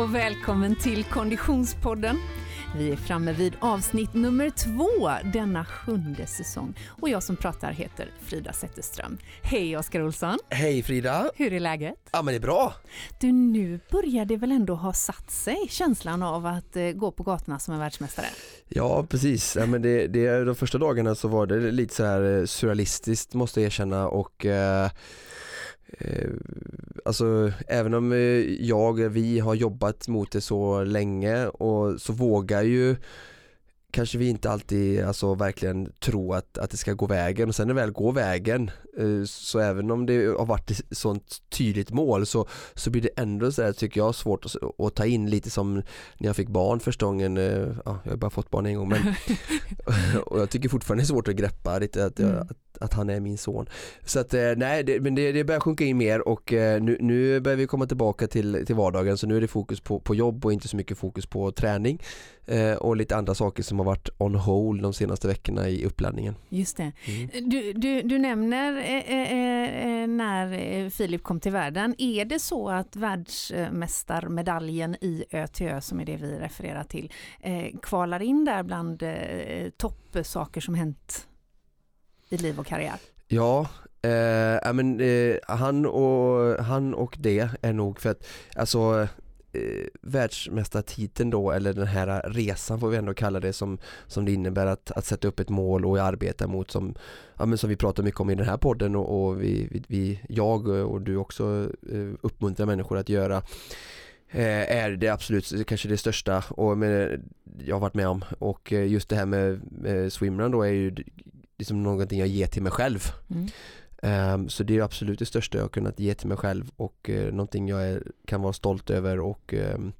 och välkommen till Konditionspodden. Vi är framme vid avsnitt nummer två denna sjunde säsong och jag som pratar heter Frida Zetterström. Hej Oskar Olsson! Hej Frida! Hur är läget? Ja men det är bra. Du, nu börjar det väl ändå ha satt sig känslan av att eh, gå på gatorna som en världsmästare? Ja precis, ja, men det, det, de första dagarna så var det lite så här eh, surrealistiskt måste jag erkänna och eh, Eh, alltså även om eh, jag, vi har jobbat mot det så länge och så vågar ju kanske vi inte alltid alltså verkligen tro att, att det ska gå vägen. Och sen när det väl går vägen så även om det har varit ett sånt tydligt mål så, så blir det ändå så här, tycker jag svårt att, att, ta in lite som när jag fick barn första gången, ja, jag har bara fått barn en gång men och jag tycker fortfarande det är svårt att greppa lite att, mm. att att han är min son. Så att eh, nej, det, men det, det börjar sjunka in mer och eh, nu, nu börjar vi komma tillbaka till, till vardagen så nu är det fokus på, på jobb och inte så mycket fokus på träning eh, och lite andra saker som har varit on hold de senaste veckorna i uppladdningen. Just det. Mm. Du, du, du nämner Eh, eh, eh, eh, när Filip kom till världen. Är det så att världsmästarmedaljen i ÖTÖ som är det vi refererar till kvalar in där bland toppsaker som hänt i liv och karriär? Ja, eh, men, eh, han, och, han och det är nog för att alltså eh, världsmästartiteln då eller den här resan får vi ändå kalla det som, som det innebär att, att sätta upp ett mål och arbeta mot som, ja, men som vi pratar mycket om i den här podden och, och vi, vi, jag och du också eh, uppmuntrar människor att göra eh, är det absolut kanske det största och med, jag har varit med om och eh, just det här med, med swimrun då är ju liksom någonting jag ger till mig själv. Mm. Um, så det är absolut det största jag har kunnat ge till mig själv och uh, någonting jag är, kan vara stolt över och um,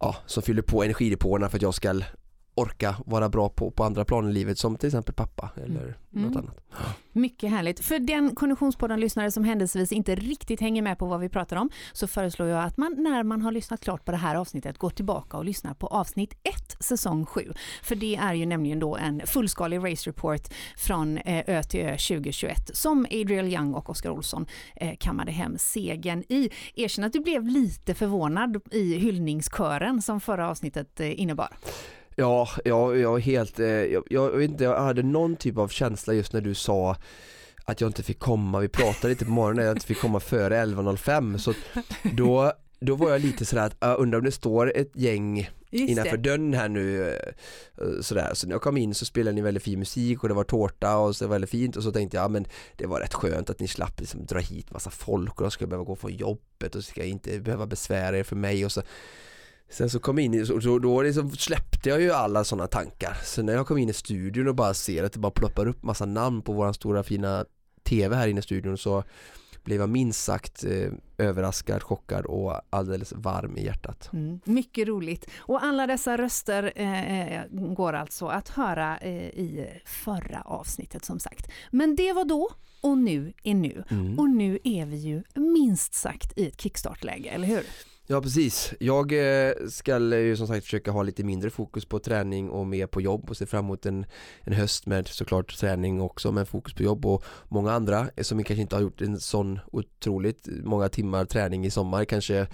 ja, som fyller på energidepåerna för att jag ska orka vara bra på, på andra plan i livet som till exempel pappa eller mm. något mm. annat. Mycket härligt. För den Konditionspodden-lyssnare som händelsevis inte riktigt hänger med på vad vi pratar om så föreslår jag att man när man har lyssnat klart på det här avsnittet går tillbaka och lyssnar på avsnitt 1 säsong 7. För det är ju nämligen då en fullskalig race report från eh, Ö till Ö 2021 som Adriel Young och Oskar Olsson eh, kammade hem segern i. Erkänn att du blev lite förvånad i hyllningskören som förra avsnittet eh, innebar. Ja, ja, jag helt, jag, jag vet inte, jag hade någon typ av känsla just när du sa att jag inte fick komma, vi pratade lite på morgonen jag inte fick komma före 11.05 så då, då var jag lite sådär att jag undrar om det står ett gäng Just innanför det. dörren här nu sådär, så när jag kom in så spelade ni väldigt fin musik och det var tårta och så var det väldigt fint och så tänkte jag, ja men det var rätt skönt att ni slapp liksom dra hit massa folk och ska jag behöva gå från jobbet och så ska jag inte behöva besvära er för mig och så Sen så kom jag in i, så då liksom släppte jag ju alla sådana tankar. Så när jag kom in i studion och bara ser att det bara ploppar upp massa namn på våran stora fina TV här inne i studion så blev jag minst sagt eh, överraskad, chockad och alldeles varm i hjärtat. Mm, mycket roligt. Och alla dessa röster eh, eh, går alltså att höra eh, i förra avsnittet som sagt. Men det var då och nu är nu. Mm. Och nu är vi ju minst sagt i ett kickstartläge, eller hur? Ja precis, jag eh, ska ju som sagt försöka ha lite mindre fokus på träning och mer på jobb och se fram emot en, en höst med såklart träning också med fokus på jobb och många andra som kanske inte har gjort en sån otroligt många timmar träning i sommar kanske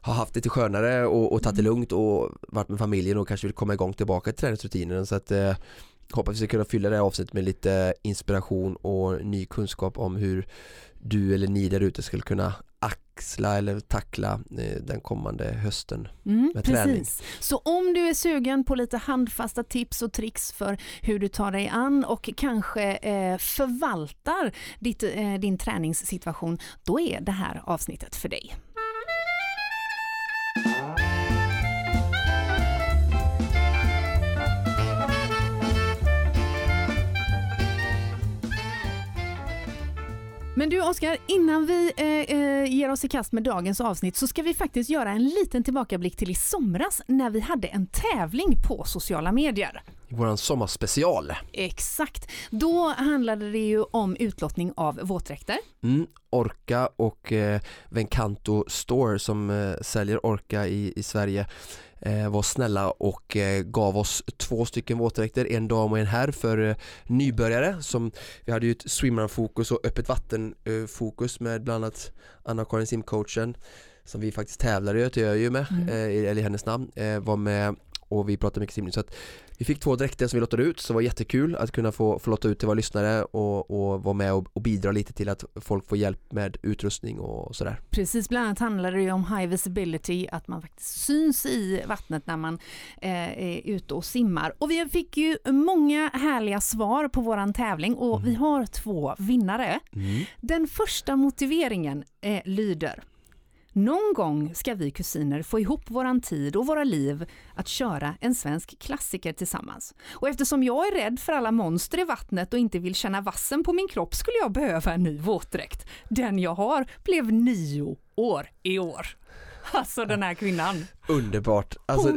har haft lite skönare och, och tagit det mm. lugnt och varit med familjen och kanske vill komma igång tillbaka till träningsrutinen så att eh, hoppas vi ska kunna fylla det här avsnittet med lite inspiration och ny kunskap om hur du eller ni där ute skulle kunna axla eller tackla eh, den kommande hösten mm, med precis. träning. Så om du är sugen på lite handfasta tips och tricks för hur du tar dig an och kanske eh, förvaltar ditt, eh, din träningssituation, då är det här avsnittet för dig. Men du Oskar, innan vi eh, eh, ger oss i kast med dagens avsnitt så ska vi faktiskt göra en liten tillbakablick till i somras när vi hade en tävling på sociala medier. Vår sommarspecial. Exakt. Då handlade det ju om utlottning av våtdräkter. Mm, Orca och eh, Vencanto Store som eh, säljer Orca i, i Sverige var snälla och eh, gav oss två stycken våtdräkter, en dam och en herr för eh, nybörjare som vi hade ju ett swimrun-fokus och öppet vatten-fokus med bland annat Anna-Karin simcoachen som vi faktiskt tävlar i Göteborg med, Mm. eh, eller i hennes namn, eh, var med och vi pratade mycket simning så att vi fick två dräkter som vi lottade ut så det var jättekul att kunna få, få lotta ut till våra lyssnare och, och vara med och, och bidra lite till att folk får hjälp med utrustning och sådär. Precis, bland annat handlar det ju om high visibility, att man faktiskt syns i vattnet när man eh, är ute och simmar. Och vi fick ju många härliga svar på våran tävling och vi har två vinnare. Den första motiveringen eh, lyder någon gång ska vi kusiner få ihop våran tid och våra liv att köra en svensk klassiker tillsammans. Och eftersom jag är rädd för alla monster i vattnet och inte vill känna vassen på min kropp skulle jag behöva en ny våtdräkt. Den jag har blev nio år i år. Alltså den här kvinnan. Underbart. Alltså,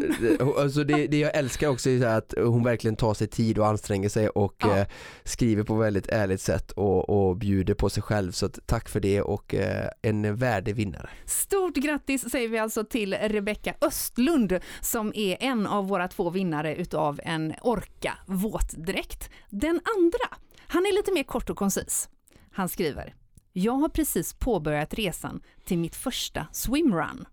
alltså det, det jag älskar också är att hon verkligen tar sig tid och anstränger sig och Ja. eh, skriver på väldigt ärligt sätt och, och bjuder på sig själv. Så tack för det och eh, en värdig vinnare. Stort grattis säger vi alltså till Rebecka Östlund som är en av våra två vinnare utav en Orka våtdräkt. Den andra, han är lite mer kort och koncis. Han skriver Jag har precis påbörjat resan till mitt första swimrun.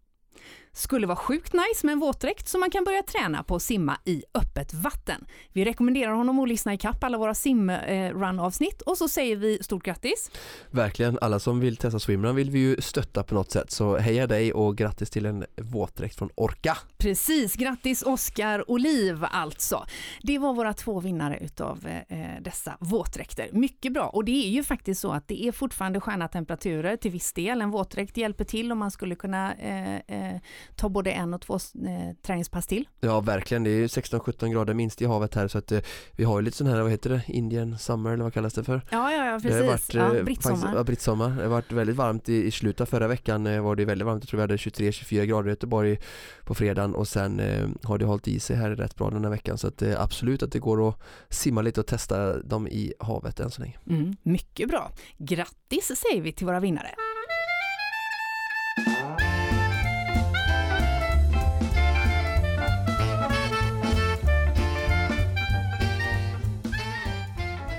Skulle vara sjukt nice med en våtdräkt så man kan börja träna på att simma i öppet vatten. Vi rekommenderar honom att lyssna ikapp alla våra simrun-avsnitt och så säger vi stort grattis. Verkligen, alla som vill testa swimrun vill vi ju stötta på något sätt. Så heja dig och grattis till en våtdräkt från Orka. Precis, grattis Oskar Oliv alltså. Det var våra två vinnare utav eh, dessa våtdräkter. Mycket bra och det är ju faktiskt så att det är fortfarande sköna temperaturer till viss del. En våtdräkt hjälper till om man skulle kunna eh, eh, ta både en och två eh, träningspass till. Ja verkligen, det är ju 16-17 grader minst i havet här så att eh, vi har ju lite sån här, vad heter det, Indian summer eller vad kallas det för? Ja, ja, ja Det har precis. varit, eh, ja, faktiskt- brittsommar. Ja, brittsommar. Det har varit väldigt varmt i, i slutet av förra veckan eh, var det väldigt varmt. Jag tror vi hade 23-24 grader i Göteborg på fredagen och sen eh, har det hållit i sig här rätt bra den här veckan så att eh, absolut att det går att simma lite och testa dem i havet än så länge. Mm, mycket bra. Grattis säger vi till våra vinnare.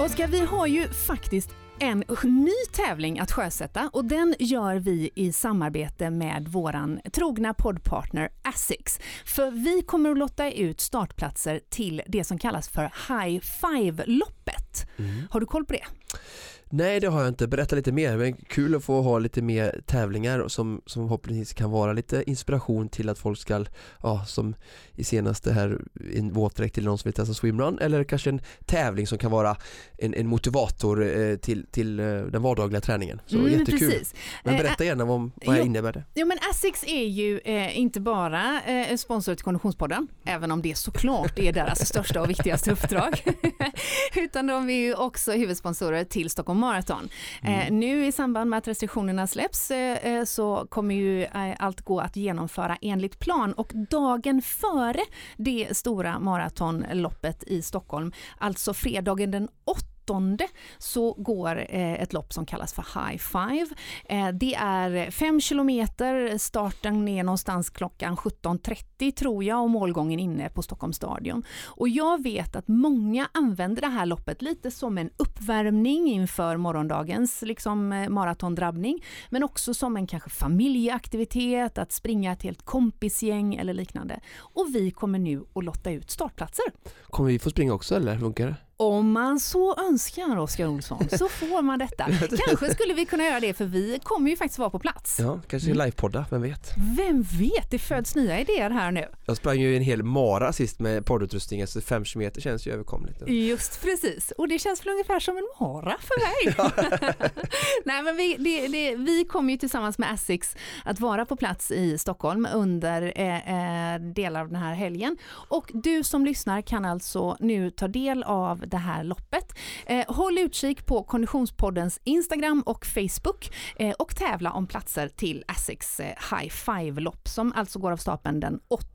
Oskar, vi har ju faktiskt en ny tävling att sjösätta och den gör vi i samarbete med våran trogna poddpartner Asics. För vi kommer att lotta ut startplatser till det som kallas för High Five-loppet. Har du koll på det? Nej det har jag inte, berätta lite mer. Men kul att få ha lite mer tävlingar som, som förhoppningsvis kan vara lite inspiration till att folk ska, ja som i senaste här, en våtdräkt till någon som vill testa swimrun eller kanske en tävling som kan vara en, en motivator eh, till, till eh, den vardagliga träningen. Så Mm, jättekul. Precis. Men Eh, berätta gärna om vad jo. innebär det? Jo men Asics är ju eh, inte bara eh, sponsor till Konditionspodden, även om det såklart är deras största och viktigaste uppdrag, utan de är ju också huvudsponsorer till Stockholm Marathon. Eh, nu i samband med att restriktionerna släpps eh, eh, så kommer ju allt gå att genomföra enligt plan och dagen före det stora maratonloppet i Stockholm, alltså fredagen den 8 så går eh, ett lopp som kallas för High Five. Eh, det är 5 kilometer, starten är någonstans klockan 17.30 tror jag och målgången inne på Stockholms stadion. Och jag vet att många använder det här loppet lite som en uppvärmning inför morgondagens liksom, eh, maratondrabbning, men också som en kanske familjeaktivitet, att springa ett helt kompisgäng eller liknande. Och vi kommer nu att lotta ut startplatser. Kommer vi få springa också eller funkar det? Om man så önskar, Oskar Olsson, så får man detta. Kanske skulle vi kunna göra det, för vi kommer ju faktiskt vara på plats. Ja, kanske Mm. livepodda, vem vet? Vem vet, det föds nya idéer här nu. Jag sprang ju en hel mara sist med poddutrustning, så 5 km känns ju överkomligt. Just precis, och det känns väl ungefär som en mara för mig. Nej, men vi, det, det, vi kommer ju tillsammans med Asics att vara på plats i Stockholm under eh, eh, delar av den här helgen. Och du som lyssnar kan alltså nu ta del av det här loppet. Eh, håll utkik på Konditionspoddens Instagram och Facebook eh, och tävla om platser till Asics eh, High Five-lopp som alltså går av stapeln den 8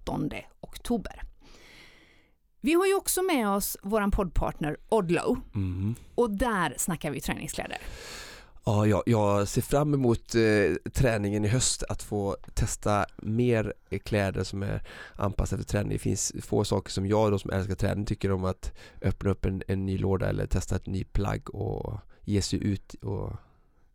oktober. Vi har ju också med oss våran poddpartner Odlo Mm. och där snackar vi träningskläder. Ja, jag, jag ser fram emot eh, träningen i höst, att få testa mer kläder som är anpassade för träning. Det finns få saker som jag då som älskar träning tycker om att öppna upp en, en ny låda eller testa ett ny plagg och ge sig ut och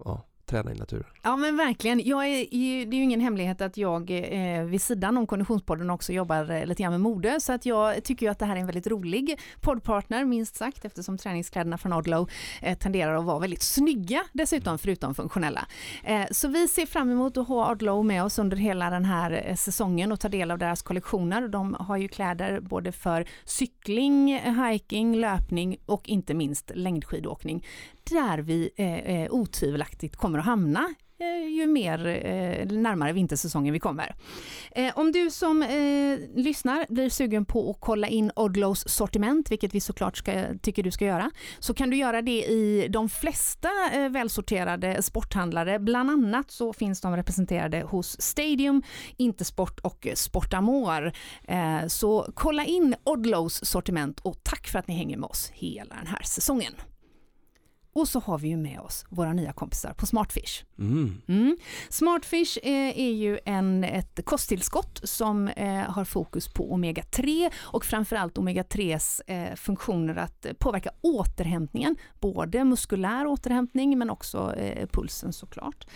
ja, träna i naturen. Ja men verkligen. Jag är, det är ju ingen hemlighet att jag eh, vid sidan om Konditionspodden också jobbar eh, lite grann med mode så att jag tycker ju att det här är en väldigt rolig poddpartner minst sagt eftersom träningskläderna från Odlow eh, tenderar att vara väldigt snygga dessutom förutom funktionella. Eh, så vi ser fram emot att ha Odlow med oss under hela den här eh, säsongen och ta del av deras kollektioner. De har ju kläder både för cykling, hiking, löpning och inte minst längdskidåkning där vi eh, eh, otvivelaktigt kommer att hamna eh, ju mer eh, närmare vintersäsongen vi kommer. Eh, om du som eh, lyssnar blir sugen på att kolla in Odlows sortiment, vilket vi såklart ska, tycker du ska göra, så kan du göra det i de flesta eh, välsorterade sporthandlare. Bland annat så finns de representerade hos Stadium, Intersport och Sportamor. Eh, så kolla in Odlows sortiment och tack för att ni hänger med oss hela den här säsongen. Och så har vi ju med oss våra nya kompisar på Smartfish. Mm. Mm. Smartfish eh, är ju en, ett kosttillskott som eh, har fokus på omega-3 och framförallt omega-3s eh, funktioner att påverka återhämtningen, både muskulär återhämtning men också eh, pulsen såklart.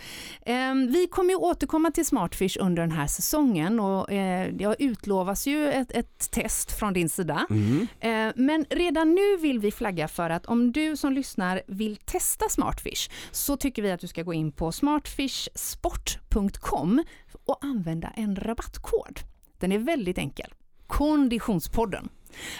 Ehm, vi kommer ju återkomma till Smartfish under den här säsongen och eh, det utlovas ju ett, ett, test från din sida. Mm. Eh, men redan nu vill vi flagga för att om du som lyssnar vill vill testa Smartfish så tycker vi att du ska gå in på smartfishsport.com och använda en rabattkod. Den är väldigt enkel. Konditionspodden.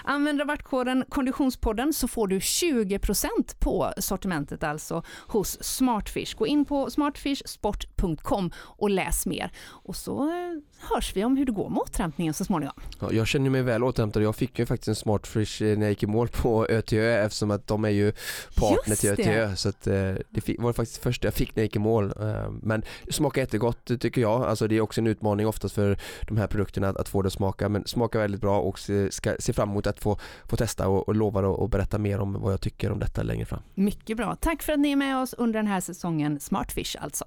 Använd rabattkoden Konditionspodden så får du 20% på sortimentet alltså hos Smartfish. Gå in på smartfishsport.com och läs mer. Och så eh, hörs vi om hur det går med återhämtningen så småningom. Ja, jag känner mig väl återhämtad. Jag fick ju faktiskt en Smartfish eh, när jag gick i mål på ÖTÖ eftersom att de är ju partner till. ÖTÖ. Så att, eh, det var faktiskt det första jag fick när jag gick i mål. Eh, men det smakar jättegott tycker jag. Alltså det är också en utmaning oftast för de här produkterna att, att få det att smaka. Men smakar väldigt bra och se, ska, se fram emot att få, få testa och, och lovar att berätta mer om vad jag tycker om detta längre fram. Mycket bra. Tack för att ni är med oss under den här säsongen Smartfish alltså.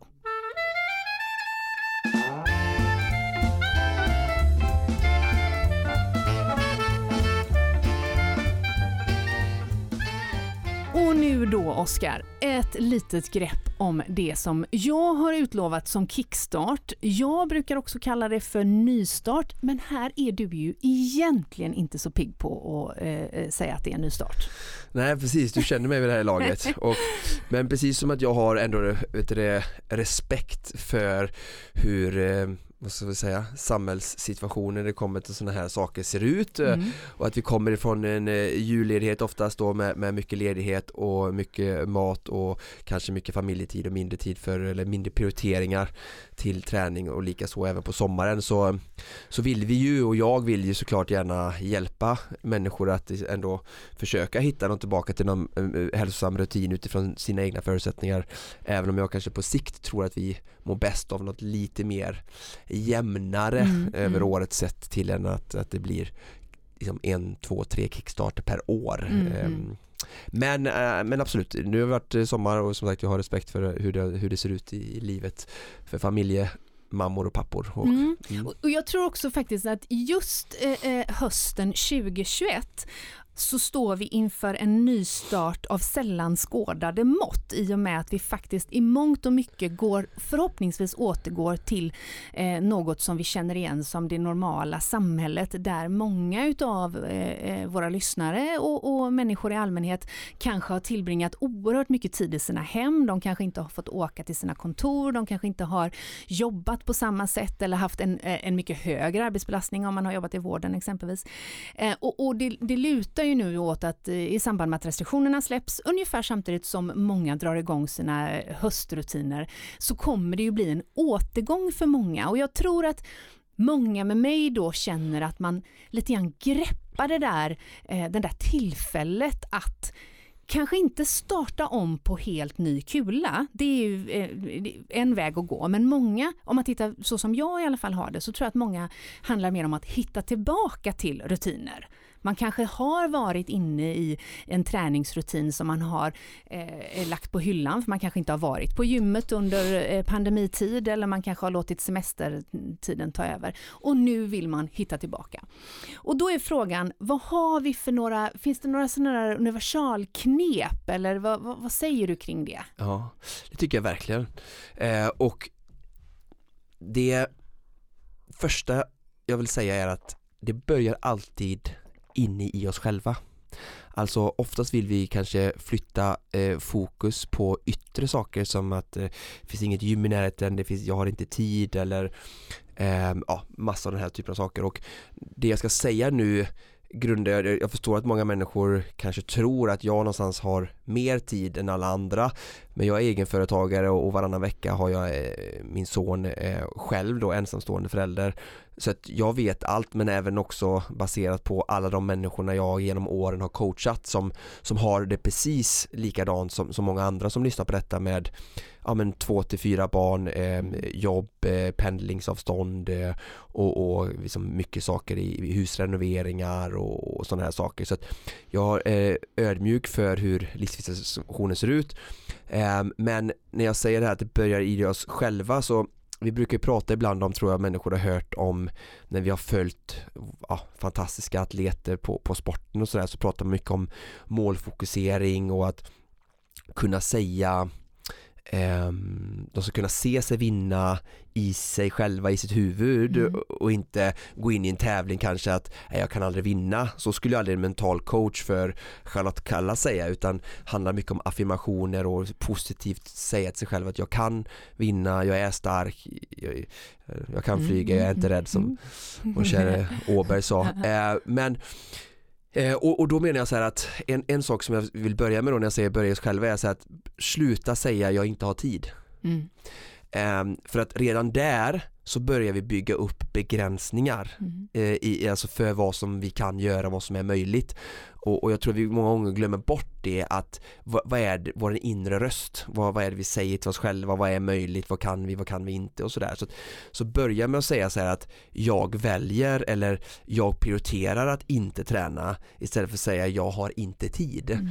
Då Oskar, ett litet grepp om det som jag har utlovat som kickstart. Jag brukar också kalla det för nystart, men här är du ju egentligen inte så pigg på att eh, säga att det är en nystart. Nej precis, du känner mig vid det här laget. Och, men precis som att jag har ändå vet du, respekt för hur eh, vad ska vi säga, samhällssituationen när det kommer till sådana här saker ser ut. Mm. och att vi kommer ifrån en eh, julledighet oftast då med, med mycket ledighet och mycket mat och kanske mycket familjetid och mindre tid för eller mindre prioriteringar till träning och likaså även på sommaren. Så, så vill vi ju och jag vill ju såklart gärna hjälpa människor att ändå försöka hitta något tillbaka till någon eh, hälsosam rutin utifrån sina egna förutsättningar. Även om jag kanske på sikt tror att vi mår bäst av något lite mer jämnare Mm, över mm. året sett till än att, att det blir liksom en, två, tre kickstarter per år. Mm, Ehm, mm. Men, eh, men absolut, nu har det varit sommar och som sagt jag har respekt för hur det, hur det ser ut i livet för familjemammor och pappor. Och, Mm. mm. Och och jag tror också faktiskt att just eh, eh, hösten 2021 så står vi inför en nystart av sällan skådade mått i och med att vi faktiskt i mångt och mycket går, förhoppningsvis återgår till eh, något som vi känner igen som det normala samhället där många utav eh, eh, våra lyssnare och, och människor i allmänhet kanske har tillbringat oerhört mycket tid i sina hem, de kanske inte har fått åka till sina kontor, de kanske inte har jobbat på samma sätt eller haft en, eh, en mycket högre arbetsbelastning om man har jobbat i vården exempelvis. Eh, och och det, det lutar ju nu åt att eh, i samband med att restriktionerna släpps, ungefär samtidigt som många drar igång sina höstrutiner, så kommer det ju bli en återgång för många. Och jag tror att många med mig då känner att man lite grann greppar det där, eh, det där tillfället att kanske inte starta om på helt ny kula. Det är ju eh, en väg att gå. Men många, om man tittar så som jag i alla fall har det, så tror jag att många handlar mer om att hitta tillbaka till rutiner. Man kanske har varit inne i en träningsrutin som man har eh, lagt på hyllan, för man kanske inte har varit på gymmet under eh, pandemitid eller man kanske har låtit semestertiden ta över. Och nu vill man hitta tillbaka. Och då är frågan, vad har vi för några, finns det några sådana där universalknep eller vad, vad, vad, säger du kring det? Ja, det tycker jag verkligen. Eh, och det första jag vill säga är att det börjar alltid inne i oss själva. Alltså oftast vill vi kanske flytta eh, fokus på yttre saker som att eh, det finns inget gym i närheten, det finns, jag har inte tid eller eh, ja, massa av den här typen av saker och det jag ska säga nu grundar jag, jag förstår att många människor kanske tror att jag någonstans har mer tid än alla andra men jag är egenföretagare och, och varannan vecka har jag eh, min son eh, själv då ensamstående förälder så att jag vet allt men även också baserat på alla de människorna jag genom åren har coachat som, som har det precis likadant som, som många andra som lyssnar på detta med ja, men två till fyra barn, eh, jobb, eh, pendlingsavstånd eh, och, och liksom mycket saker i, i husrenoveringar och, och sådana här saker. Så att jag är ödmjuk för hur livssituationen ser ut. Eh, men när jag säger det här att det börjar i oss själva så vi brukar prata ibland om, tror jag människor har hört om när vi har följt ja, fantastiska atleter på, på sporten och sådär så pratar man mycket om målfokusering och att kunna säga de ska kunna se sig vinna i sig själva, i sitt huvud mm. och inte gå in i en tävling kanske att jag kan aldrig vinna. Så skulle aldrig en mental coach för Charlotte Kalla säga utan handlar mycket om affirmationer och positivt säga till sig själv att jag kan vinna, jag är stark, jag, jag kan flyga, jag är inte rädd som mm. vår käre Åberg sa. Ehm, men Eh, och, och, då menar jag så här att en, en sak som jag vill börja med då när jag säger börja själv är så att sluta säga jag inte har tid. Mm. Eh, för att redan där så börjar vi bygga upp begränsningar mm. eh, i, alltså för vad som vi kan göra, vad som är möjligt och, och jag tror vi många gånger glömmer bort det att vad, vad är det, vår inre röst, vad, vad är det vi säger till oss själva, vad är möjligt, vad kan vi, vad kan vi inte? Och sådär. Så, så börja med att säga så här att jag väljer eller jag prioriterar att inte träna istället för att säga jag har inte tid. Mm.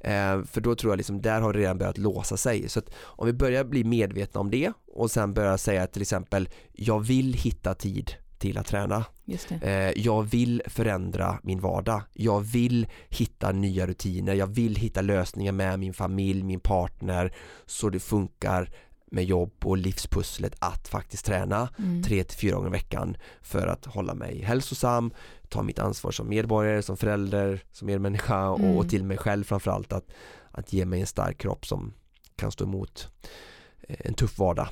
Eh, för då tror jag liksom, där har det redan börjat låsa sig. Så att om vi börjar bli medvetna om det och sen börjar säga till exempel, jag vill hitta tid till att träna. Eh, jag vill förändra min vardag. Jag vill hitta nya rutiner. Jag vill hitta lösningar med min familj, min partner så det funkar med jobb och livspusslet att faktiskt träna mm. tre till fyra gånger i veckan för att hålla mig hälsosam, ta mitt ansvar som medborgare, som förälder, som medmänniska och, mm. och till mig själv framförallt att, att ge mig en stark kropp som kan stå emot en tuff vardag.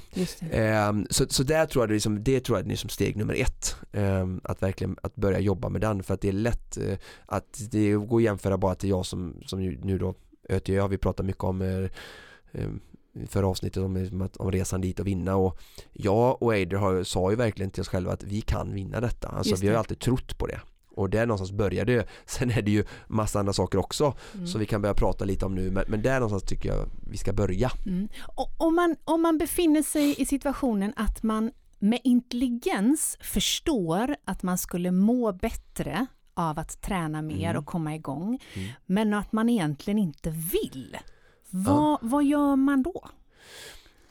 Um, så, så där tror jag det, liksom, det tror jag är liksom steg nummer ett. Um, att verkligen att börja jobba med den för att det är lätt uh, att det går att jämföra bara till jag som, som nu då ÖTÖ har vi pratat mycket om uh, um, förra avsnittet om, om resan dit och vinna och jag och Eider har, sa ju verkligen till oss själva att vi kan vinna detta. Alltså vi har alltid trott på det. Och där någonstans började det. Sen är det ju massa andra saker också mm. som vi kan börja prata lite om nu. Men, men där någonstans tycker jag vi ska börja. Mm. om, man, om man befinner sig i situationen att man med intelligens förstår att man skulle må bättre av att träna mer mm. och komma igång, mm. men att man egentligen inte vill. Vad, vad gör man då?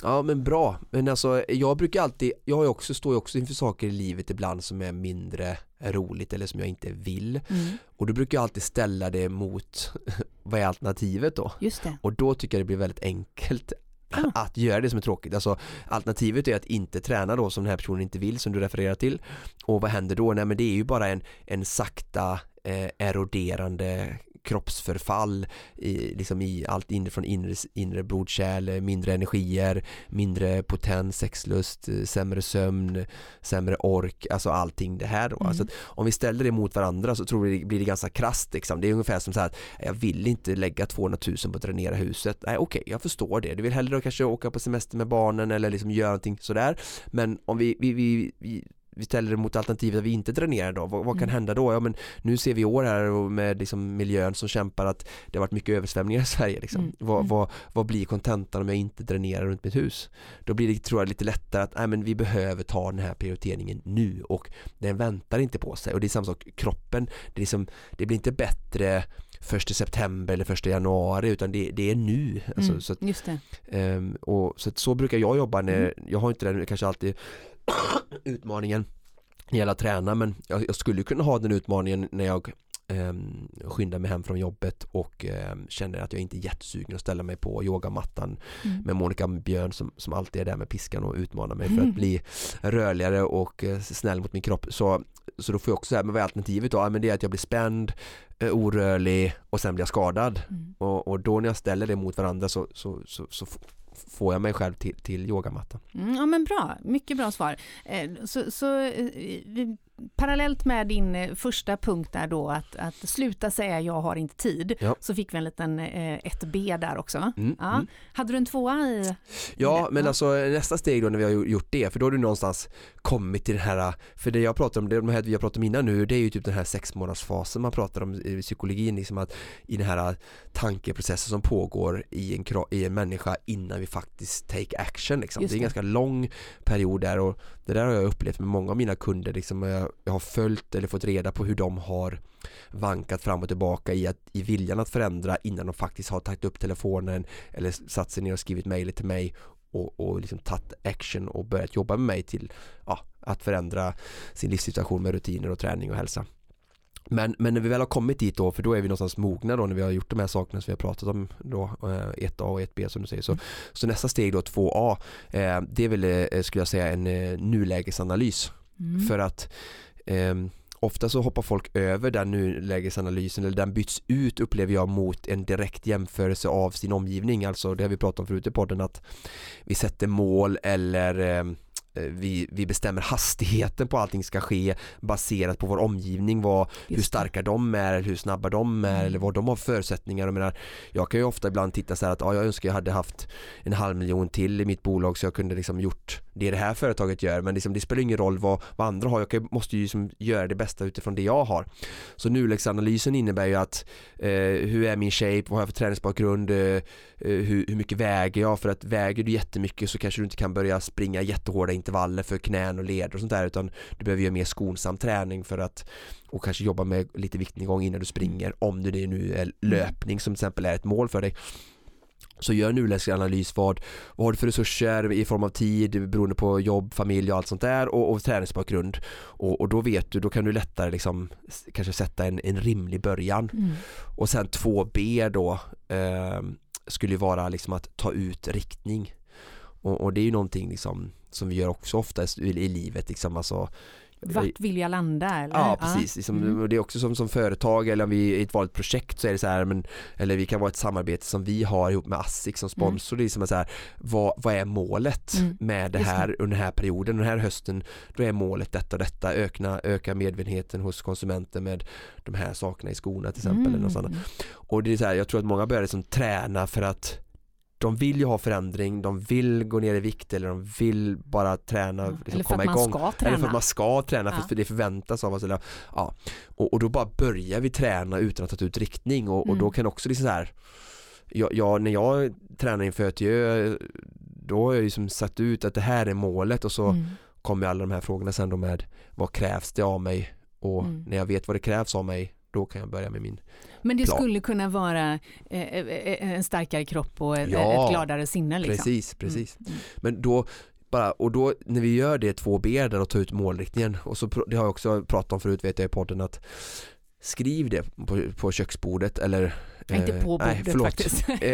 Ja men bra, men alltså jag brukar alltid, jag också, står ju också inför saker i livet ibland som är mindre roligt eller som jag inte vill mm. och då brukar jag alltid ställa det mot vad är alternativet då? Och då tycker jag det blir väldigt enkelt mm. att göra det som är tråkigt. Alltså alternativet är att inte träna då som den här personen inte vill som du refererar till. Och vad händer då? Nej men det är ju bara en, en sakta eh, eroderande kroppsförfall i, liksom i allt inifrån inre, inre blodkärl, mindre energier, mindre potens, sexlust, sämre sömn, sämre ork, alltså allting det här då. Mm. Alltså om vi ställer det mot varandra så tror vi det blir det ganska krasst liksom. Det är ungefär som så här att jag vill inte lägga 200 000 på att dränera huset. Nej okej, okay, jag förstår det. Du vill hellre kanske åka på semester med barnen eller liksom göra någonting sådär. Men om vi, vi, vi, vi vi ställer det mot alternativet att vi inte dränerar då, vad, vad kan Mm. hända då? Ja men nu ser vi i år här med liksom miljön som kämpar att det har varit mycket översvämningar i Sverige liksom. Mm. Vad, Mm. vad, vad blir kontentan om jag inte dränerar runt mitt hus? Då blir det tror jag lite lättare att nej, men vi behöver ta den här prioriteringen nu och den väntar inte på sig och det är samma sak kroppen, det, är liksom, det blir inte bättre första september eller första januari utan det, det är nu. Alltså, Mm, så, att, ehm, och, så, att så brukar jag jobba när, Mm. jag har inte den kanske alltid utmaningen när det gäller att träna men jag, jag skulle kunna ha den utmaningen när jag um, skyndar mig hem från jobbet och ehm, känner att jag inte är jättesugen att ställa mig på yogamattan Mm. med Monica Björn som, som alltid är där med piskan och utmanar mig för Mm. att bli rörligare och eh, snäll mot min kropp. Så, så då får jag också säga, men vad är alternativet då? Ja, men det är att jag blir spänd, eh, orörlig och sen blir jag skadad. Mm. Och, och då när jag ställer det mot varandra så, så, så, så får jag mig själv till, till yogamattan. Mm, ja men bra, mycket bra svar. Eh, Så, så eh, vi- parallellt med din eh, första punkt där då att, att sluta säga jag har inte tid, Ja. så fick vi en liten eh, ett B där också. Mm, Ja. mm. Hade du en tvåa i? Ja, det? men alltså nästa steg då när vi har gjort det, för då har du någonstans kommit till den här, för det jag pratar om, det de här vi har pratat om innan nu, det är ju typ den här sexmånadersfasen man pratar om i psykologin, liksom att i den här tankeprocessen som pågår i en, i en människa innan vi faktiskt take action liksom. Just Det är en det. ganska lång period där och det där har jag upplevt med många av mina kunder, liksom, jag, jag har följt eller fått reda på hur de har vankat fram och tillbaka i, att, i viljan att förändra innan de faktiskt har tagit upp telefonen eller satt sig ner och skrivit mejlet till mig och, och liksom tagit action och börjat jobba med mig till ja, att förändra sin livssituation med rutiner och träning och hälsa. Men, men när vi väl har kommit dit då, för då är vi någonstans mogna då när vi har gjort de här sakerna som vi har pratat om då, eh, 1A och 1B som du säger. Så, så nästa steg då, 2A, eh, det är väl, eh, skulle jag säga, en eh, nulägesanalys. Mm. För att ehm, ofta så hoppar folk över den nulägesanalysen eller den byts ut upplever jag mot en direkt jämförelse av sin omgivning. Alltså det har vi pratat om förut i podden att vi sätter mål eller eh, vi, vi bestämmer hastigheten på allting ska ske baserat på vår omgivning, vad, hur starka de är, hur snabba de är Mm. eller vad de har för förutsättningar. Jag, menar, jag kan ju ofta ibland titta så här att ja, jag önskar jag hade haft en halv miljon till i mitt bolag så jag kunde liksom gjort det det här företaget gör men liksom, det spelar ingen roll vad, vad andra har, jag kan, måste ju liksom göra det bästa utifrån det jag har. Så nulägesanalysen innebär ju att eh, hur är min shape, vad har jag för träningsbakgrund, eh, eh, hur, hur mycket väger jag för att väger du jättemycket så kanske du inte kan börja springa jättehårda intervaller för knän och leder och sånt där utan du behöver göra mer skonsam träning för att och kanske jobba med lite viktnedgång innan du springer om det nu är löpning som till exempel är ett mål för dig. Så gör en nulägesanalys vad, vad har du för resurser i form av tid beroende på jobb, familj och allt sånt där och, och träningsbakgrund. Och, och då vet du, då kan du lättare liksom kanske sätta en, en rimlig början. Mm. och sen 2B då eh, skulle vara liksom att ta ut riktning. Och, och det är ju någonting liksom som vi gör också oftast i, i livet liksom alltså Vart vill jag landa? Eller? Ja precis, liksom, Mm. och det är också som, som företag eller om vi är i ett vanligt projekt så är det så här men, eller vi kan vara ett samarbete som vi har ihop med ASSIQ som sponsor, det är liksom så här, vad, vad är målet Mm. med det Just här under den här perioden, den här hösten då är målet detta och detta, öka, öka medvetenheten hos konsumenten med de här sakerna i skorna till exempel eller något sånt. Mm. Och det är så här, jag tror att många börjar liksom träna för att de vill ju ha förändring, de vill gå ner i vikt eller de vill bara träna, Ja, liksom komma att man igång. ska träna. Eller för att man ska träna, Ja. för, det förväntas av oss. Eller, ja. och, och då bara börjar vi träna utan att ha tagit ut riktning och, och Mm. då kan också liksom så här jag, jag, när jag tränar inför gö, då har jag ju som satt ut att det här är målet och så Mm. kommer alla de här frågorna sen då med vad krävs det av mig och Mm. när jag vet vad det krävs av mig då kan jag börja med min Men det plan. skulle kunna vara eh, eh, en starkare kropp och ett, Ja, ett gladare sinne. Liksom. Precis, precis. Mm. Men då bara, och då när vi gör det 2B där och tar ut målriktningen och så det har jag också pratat om förut vet jag i podden att skriv det på, på köksbordet eller Inte på bordet nej, förlåt. faktiskt. Eh,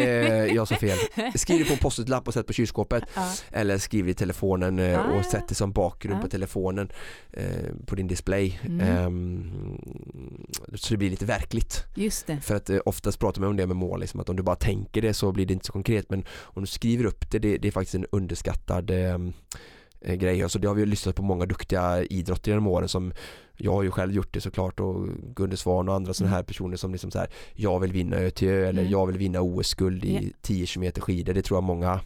jag sa fel. Skriv det på en post-it-lapp och sätt på kylskåpet ja. eller skriv det i telefonen eh, Ah. och sätt det som bakgrund Ja. på telefonen eh, på din display. Mm. Ehm, så det blir lite verkligt. Just det. För att eh, oftast pratar man om det med mål, liksom, att om du bara tänker det så blir det inte så konkret men om du skriver upp det, det, det är faktiskt en underskattad eh, eh, grej. Alltså det har vi ju lyssnat på många duktiga idrottare genom åren som jag har ju själv gjort det såklart och Gunde Svan och andra sådana här personer som liksom så här jag vill vinna ÖTÖ eller Mm. jag vill vinna OS-guld i Ja. 10 km skidor. Det tror jag många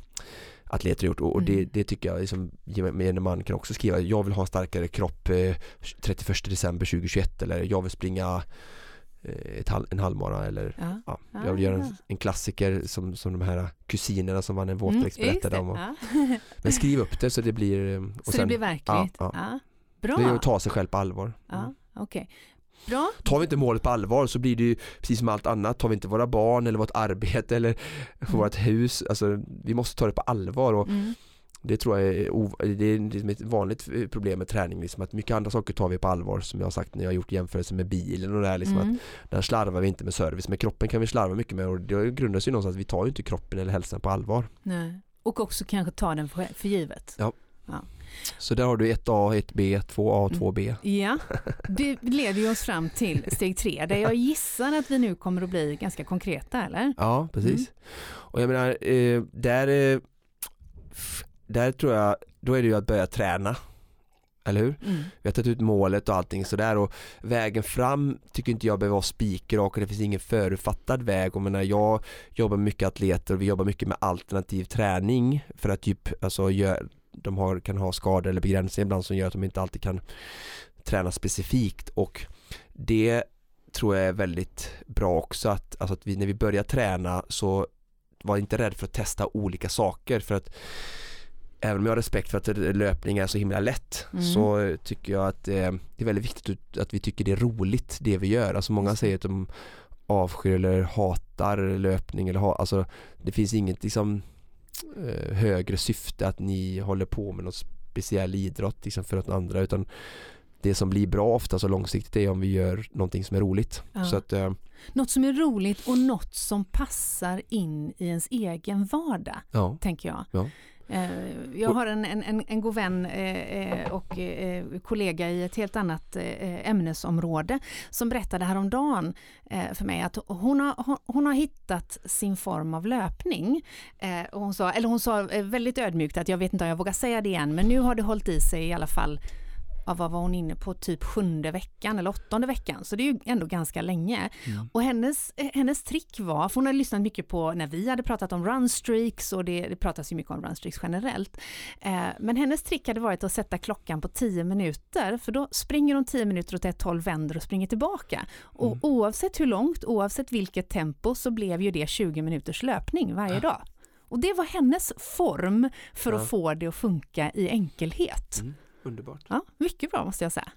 atleter gjort och, och det, Mm. det tycker jag liksom, gemene man kan också skriva, jag vill ha en starkare kropp eh, 31 december 2021 eller jag vill springa eh, halv, en halvmara eller Ja. ja, jag vill göra en, en klassiker som, som de här kusinerna som vann en Mm, våtdräkt berättade det. om. Och, Ja. men skriv upp det så det blir... eh, Och Så det blir verkligt? ja, Ja, det är Bra. att ta sig själv på allvar. Ja, Mm. okej. Bra. Tar vi inte målet på allvar så blir det ju precis som allt annat, tar vi inte våra barn eller vårt arbete eller vårt hus, alltså vi måste ta det på allvar och Mm. Det tror jag är, det är liksom ett vanligt eh, problem med träning, liksom att mycket andra saker tar vi på allvar som jag har sagt när jag har gjort jämförelser med bilen och det här liksom Mm. att där slarvar vi inte med service, men kroppen kan vi slarva mycket med och det grundar sig ju någonstans att vi tar ju inte kroppen eller hälsan på allvar. Nej. Och också kanske ta den för, för givet. Så där har du 1A, 1B, 2A, 2B. Ja, det leder ju oss fram till steg tre där jag gissar att vi nu kommer att bli ganska konkreta eller? Ja, precis. Mm. Och jag menar, eh, där, eh, där tror jag, då är det ju att börja träna. Eller hur? Mm. Vi har tagit ut målet och allting sådär och vägen fram tycker inte jag behöver vara spikrak och det finns ingen förutfattad väg. Och menar, jag jobbar mycket atleter och vi jobbar mycket med alternativ träning för att typ, alltså, gör, de har, kan ha skador eller begränsningar ibland som gör att de inte alltid kan träna specifikt och det tror jag är väldigt bra också att, alltså att vi, när vi börjar träna så var inte rädd för att testa olika saker för att även om jag har respekt för att löpning är så himla lätt Mm. så tycker jag att eh, det är väldigt viktigt att- vi tycker det är roligt det vi gör. Alltså många säger att de avskyr eller hatar löpning eller ha, alltså det finns inget liksom eh, högre syfte att ni håller på med någon speciell idrott liksom för att andra utan det som blir bra oftast och långsiktigt är om vi gör någonting som är roligt. Ja. Så att, eh, Något som är roligt och något som passar in i ens egen vardag, ja. tänker jag. Ja. Eh, Jag har en, en, en, god vän eh, eh, och kollega i ett helt annat ämnesområde som berättade häromdagen för mig att hon har, hon, har hittat sin form av löpning. Och hon sa, eller hon sa väldigt ödmjukt att jag vet inte om jag vågar säga det igen men nu har det hållit i sig i alla fall ja, vad var hon inne på, typ sjunde veckan eller åttonde veckan, så det är ju ändå ganska länge. Mm. Och hennes, eh, hennes trick var, för hon hade lyssnat mycket på när vi hade pratat om runstreaks och det, det pratas ju mycket om runstreaks generellt. Eh, men hennes trick hade varit att sätta klockan på 10 minuter, för då springer hon 10 minuter åt ett håll, vänder och springer tillbaka. Och Mm. oavsett hur långt, oavsett vilket tempo, så blev ju det 20 minuters löpning varje dag. Och det var hennes form för Ja. att få det att funka i enkelhet. Mm. Underbart. Ja, mycket bra måste jag säga.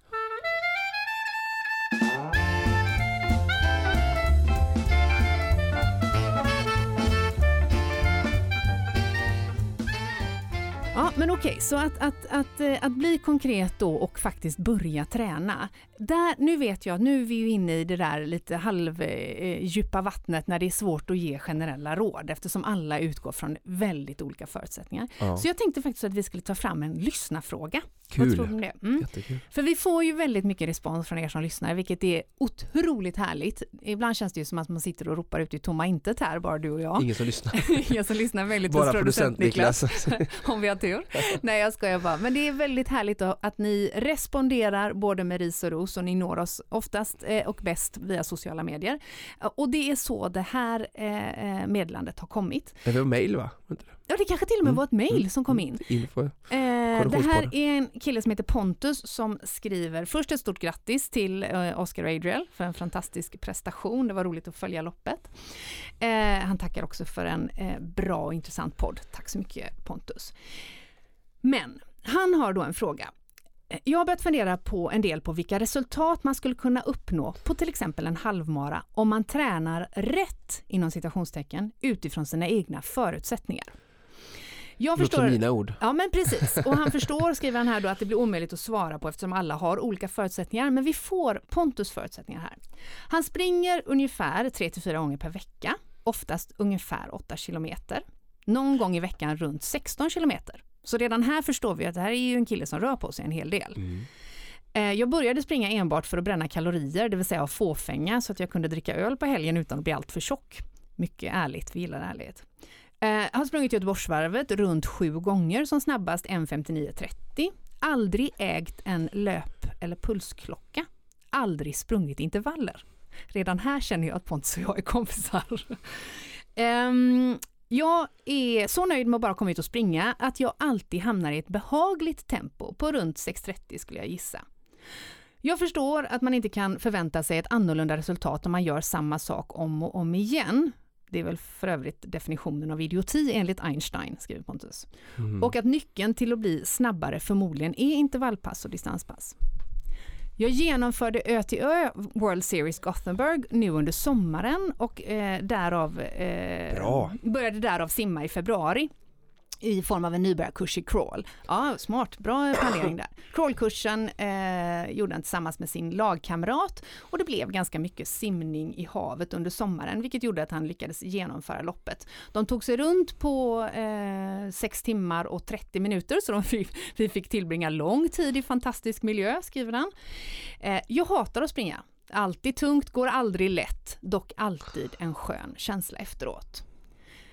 Ja, men okej, så att, att, att, eh, att bli konkret då och faktiskt börja träna. Där, nu vet jag, nu är vi inne i det där lite halvdjupa vattnet när det är svårt att ge generella råd eftersom alla utgår från väldigt olika förutsättningar. Ja. Så jag tänkte faktiskt att vi skulle ta fram en lyssnarfråga. Vad Kul. tror du om det? Mm. För vi får ju väldigt mycket respons från er som lyssnar, vilket är otroligt härligt. Ibland känns det ju som att man sitter och ropar ut i tomma intet här, bara du och jag. Ingen som lyssnar. jag som lyssnar väldigt Bara producent Niklas. om vi har tur. Nej, jag skojar bara. Men det är väldigt härligt att att ni responderar både med ris och ros och ni når oss oftast eh, och bäst via sociala medier. Eh, Och det är så det här eh, meddelandet har kommit. Det var mail va? Ja, det kanske till och med Mm, var ett mejl mm, som kom in. Info. Eh, det här är en kille som heter Pontus som skriver först ett stort grattis till eh, Oscar Adriel för en fantastisk prestation. Det var roligt att följa loppet. Eh, han tackar också för en bra och intressant podd. Tack så mycket Pontus. Men han har då en fråga. Eh, Jag har börjat fundera på en del på vilka resultat man skulle kunna uppnå på till exempel en halvmara om man tränar rätt inom citationstecken utifrån sina egna förutsättningar. Jag Det låter förstår, mina ord. Ja men precis, och han förstår, skriver han här då, att det blir omöjligt att svara på eftersom alla har olika förutsättningar. Men vi får Pontus förutsättningar här. Han springer ungefär 3-4 gånger per vecka, oftast ungefär 8 kilometer. Någon gång i veckan runt 16 kilometer. Så redan här förstår vi att det här är ju en kille som rör på sig en hel del. Mm. Eh, Jag började springa enbart för att bränna kalorier, det vill säga fåfänga, så att jag kunde dricka öl på helgen utan att bli alltför tjock. Mycket ärligt, vi gillar ärlighet. Eh, Jag har sprungit Göteborgsvarvet runt sju gånger som snabbast 1.59.30. Aldrig ägt en löp eller pulsklocka. Aldrig sprungit intervaller. Redan här känner jag att Pontus och jag är kompisar. Jag är så nöjd med att bara komma ut och springa att jag alltid hamnar i ett behagligt tempo på runt 6.30 skulle jag gissa. Jag förstår att man inte kan förvänta sig ett annorlunda resultat om man gör samma sak om och om igen. Det är väl för övrigt definitionen av idioti enligt Einstein, skriver Pontus. Mm. Och att nyckeln till att bli snabbare förmodligen är intervallpass och distanspass. Jag genomförde Ö till Ö World Series Gothenburg nu under sommaren och eh, därav eh, började därav simma i februari i form av en nybörjarkurs i crawl. Ja, smart, bra planering där. Crawlkursen eh, gjorde han tillsammans med sin lagkamrat och det blev ganska mycket simning i havet under sommaren, vilket gjorde att han lyckades genomföra loppet. De tog sig runt på eh, 6 timmar och 30 minuter, så de fick, vi fick tillbringa lång tid i fantastisk miljö, skriver han. Eh, jag hatar att springa. Alltid tungt, går aldrig lätt, dock alltid en skön känsla efteråt.